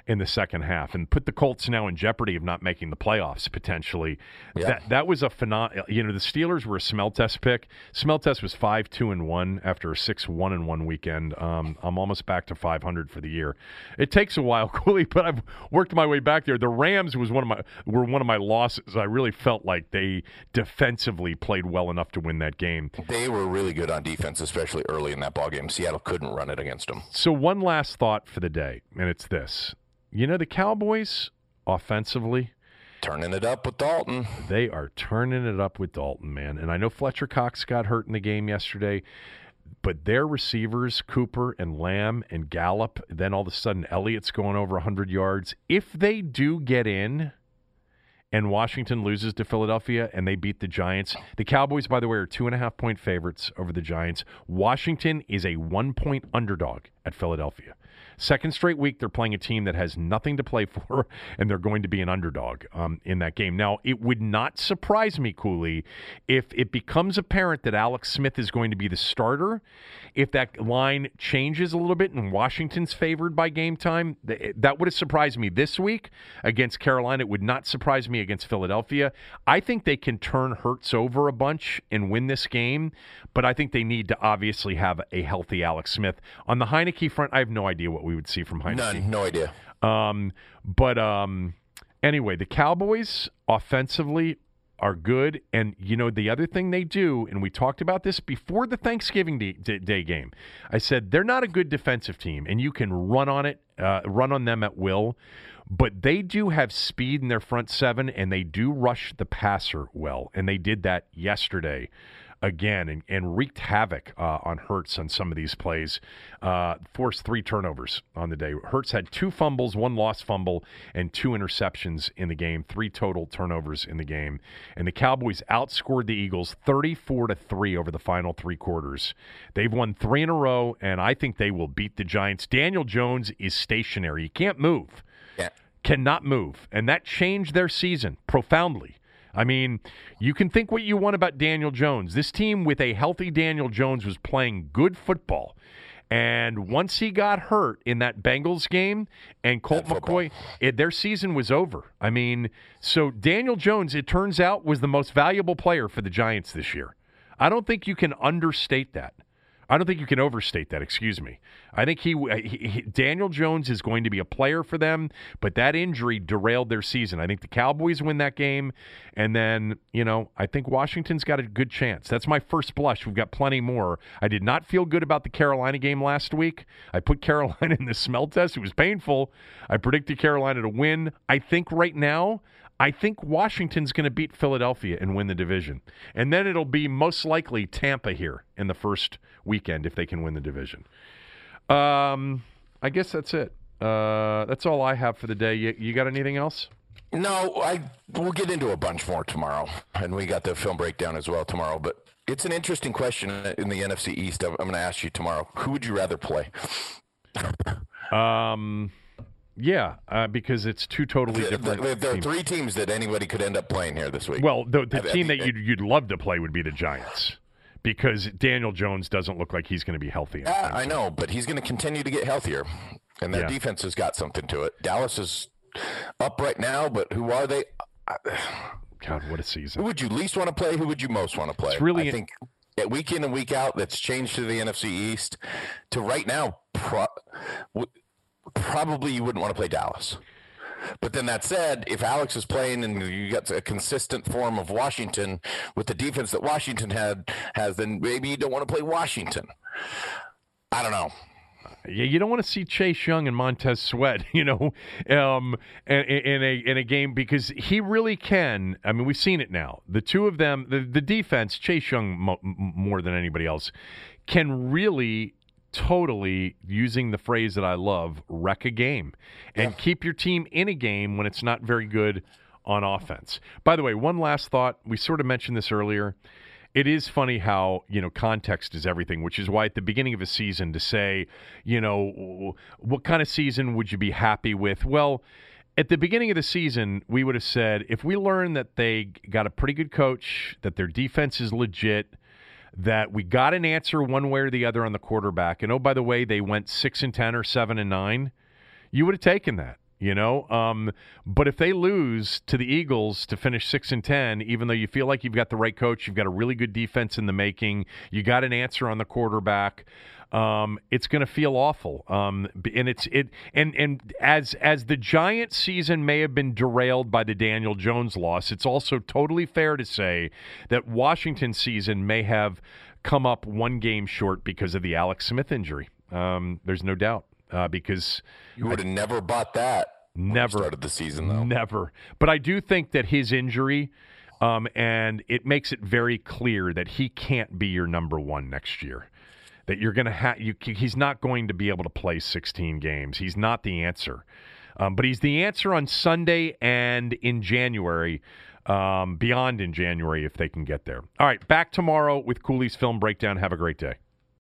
in the second half and put the Colts now in jeopardy of not making the playoffs potentially. Yeah. That that was a phenomenal. You know, the Steelers were a smell test pick. Smell test was five two and one after a six one and one weekend. Um, I'm almost back to 500 for the year. It takes a while, [laughs] Cooley, but I've worked my way back there. The Rams was one of my were one of my losses. I really felt like they defensively played well enough to win that game. They were really good on defense, especially early in that ball game. Seattle couldn't run it against them. So one last thought for the day, and it's this you know, the Cowboys offensively turning it up with Dalton. They are turning it up with Dalton, man. And I know Fletcher Cox got hurt in the game yesterday, but their receivers, Cooper and Lamb and Gallup, then all of a sudden Elliott's going over 100 yards. If they do get in and Washington loses to Philadelphia and they beat the Giants, the Cowboys, by the way, are two and a half point favorites over the Giants. Washington is a one point underdog at Philadelphia. Second straight week, they're playing a team that has nothing to play [laughs] for, and they're going to be an underdog um, in that game. Now, it would not surprise me, Cooley, if it becomes apparent that Alex Smith is going to be the starter. If that line changes a little bit and Washington's favored by game time, that would have surprised me this week against Carolina. It would not surprise me against Philadelphia. I think they can turn Hurts over a bunch and win this game, but I think they need to obviously have a healthy Alex Smith. On the Heinicke front, I have no idea what we would see from Heinicke. None, no idea. Um, but um, anyway, the Cowboys offensively are good. And, you know, the other thing they do, and we talked about this before the Thanksgiving Day, day game, I said they're not a good defensive team, and you can run on it, uh, run on them at will. But they do have speed in their front seven, and they do rush the passer well. And they did that yesterday again and, and wreaked havoc uh, on Hurts on some of these plays. Uh, forced three turnovers on the day. Hurts had two fumbles, one lost fumble, and two interceptions in the game. Three total turnovers in the game. And the Cowboys outscored the Eagles 34 to three over the final three quarters. They've won three in a row, and I think they will beat the Giants. Daniel Jones is stationary. He can't move. Yeah. Cannot move. And that changed their season profoundly. I mean, you can think what you want about Daniel Jones. This team with a healthy Daniel Jones was playing good football. And once he got hurt in that Bengals game and Colt McCoy, it, their season was over. I mean, so Daniel Jones, it turns out, was the most valuable player for the Giants this year. I don't think you can understate that. I don't think you can overstate that. Excuse me. I think he, uh, he, he, Daniel Jones is going to be a player for them, but that injury derailed their season. I think the Cowboys win that game, and then you know I think Washington's got a good chance. That's my first blush. We've got plenty more. I did not feel good about the Carolina game last week. I put [laughs] Carolina in the smell test. It was painful. I predicted Carolina to win. I think right now I think Washington's going to beat Philadelphia and win the division. And then it'll be most likely Tampa here in the first weekend if they can win the division. Um, I guess that's it. Uh, that's all I have for the day. You, you got anything else? No, I we'll get into a bunch more tomorrow, and we got the film breakdown as well tomorrow. But it's an interesting question in the NFC East. I'm, I'm going to ask you tomorrow. Who would you rather play? um, yeah, uh, because it's two totally different. There, there are three teams that anybody could end up playing here this week. Well, the, the team that you'd, you'd love to play would be the Giants because Daniel Jones doesn't look like he's going to be healthy. Yeah, I know, but he's going to continue to get healthier, and their yeah. defense has got something to it. Dallas is up right now, but who are they? [sighs] God, what a season! Who would you least want to play? Who would you most want to play? It's really, I think week in and week out, that's changed to the NFC East. To right now, pro- probably you wouldn't want to play Dallas. But then that said, if Alex is playing and you got a consistent form of Washington with the defense that Washington had has, then maybe you don't want to play Washington. I don't know. Yeah, you don't want to see Chase Young and Montez Sweat, [laughs] you know, um, in, in, a in a game because he really can. I mean, we've seen it now. The two of them, the, the defense, Chase Young mo- more than anybody else, can really totally using the phrase that I love, wreck a game and yeah. keep your team in a game when it's not very good on offense. By the way, one last thought. We sort of mentioned this earlier. It is funny how, you know, context is everything, which is why at the beginning of a season to say, you know, what kind of season would you be happy with? Well, at the beginning of the season, we would have said if we learn that they got a pretty good coach, that their defense is legit, that we got an answer one way or the other on the quarterback. And oh, by the way, they went six and ten or seven and nine. You would have taken that, you know. Um, but if they lose to the Eagles to finish six and ten, even though you feel like you've got the right coach, you've got a really good defense in the making, you got an answer on the quarterback um, it's going to feel awful. Um, and it's it and and as as the Giant season may have been derailed by the Daniel Jones loss, it's also totally fair to say that Washington season may have come up one game short because of the Alex Smith injury. Um, there's no doubt uh, because you would have never bought that. Never started the season though. Never. But I do think that his injury. Um, and it makes it very clear that he can't be your number one next year that you're going to have. You, he's not going to be able to play 16 games. He's not the answer, um, but he's the answer on Sunday and in January. Um, beyond in January if they can get there. All right, back tomorrow with Cooley's film breakdown. Have a great day.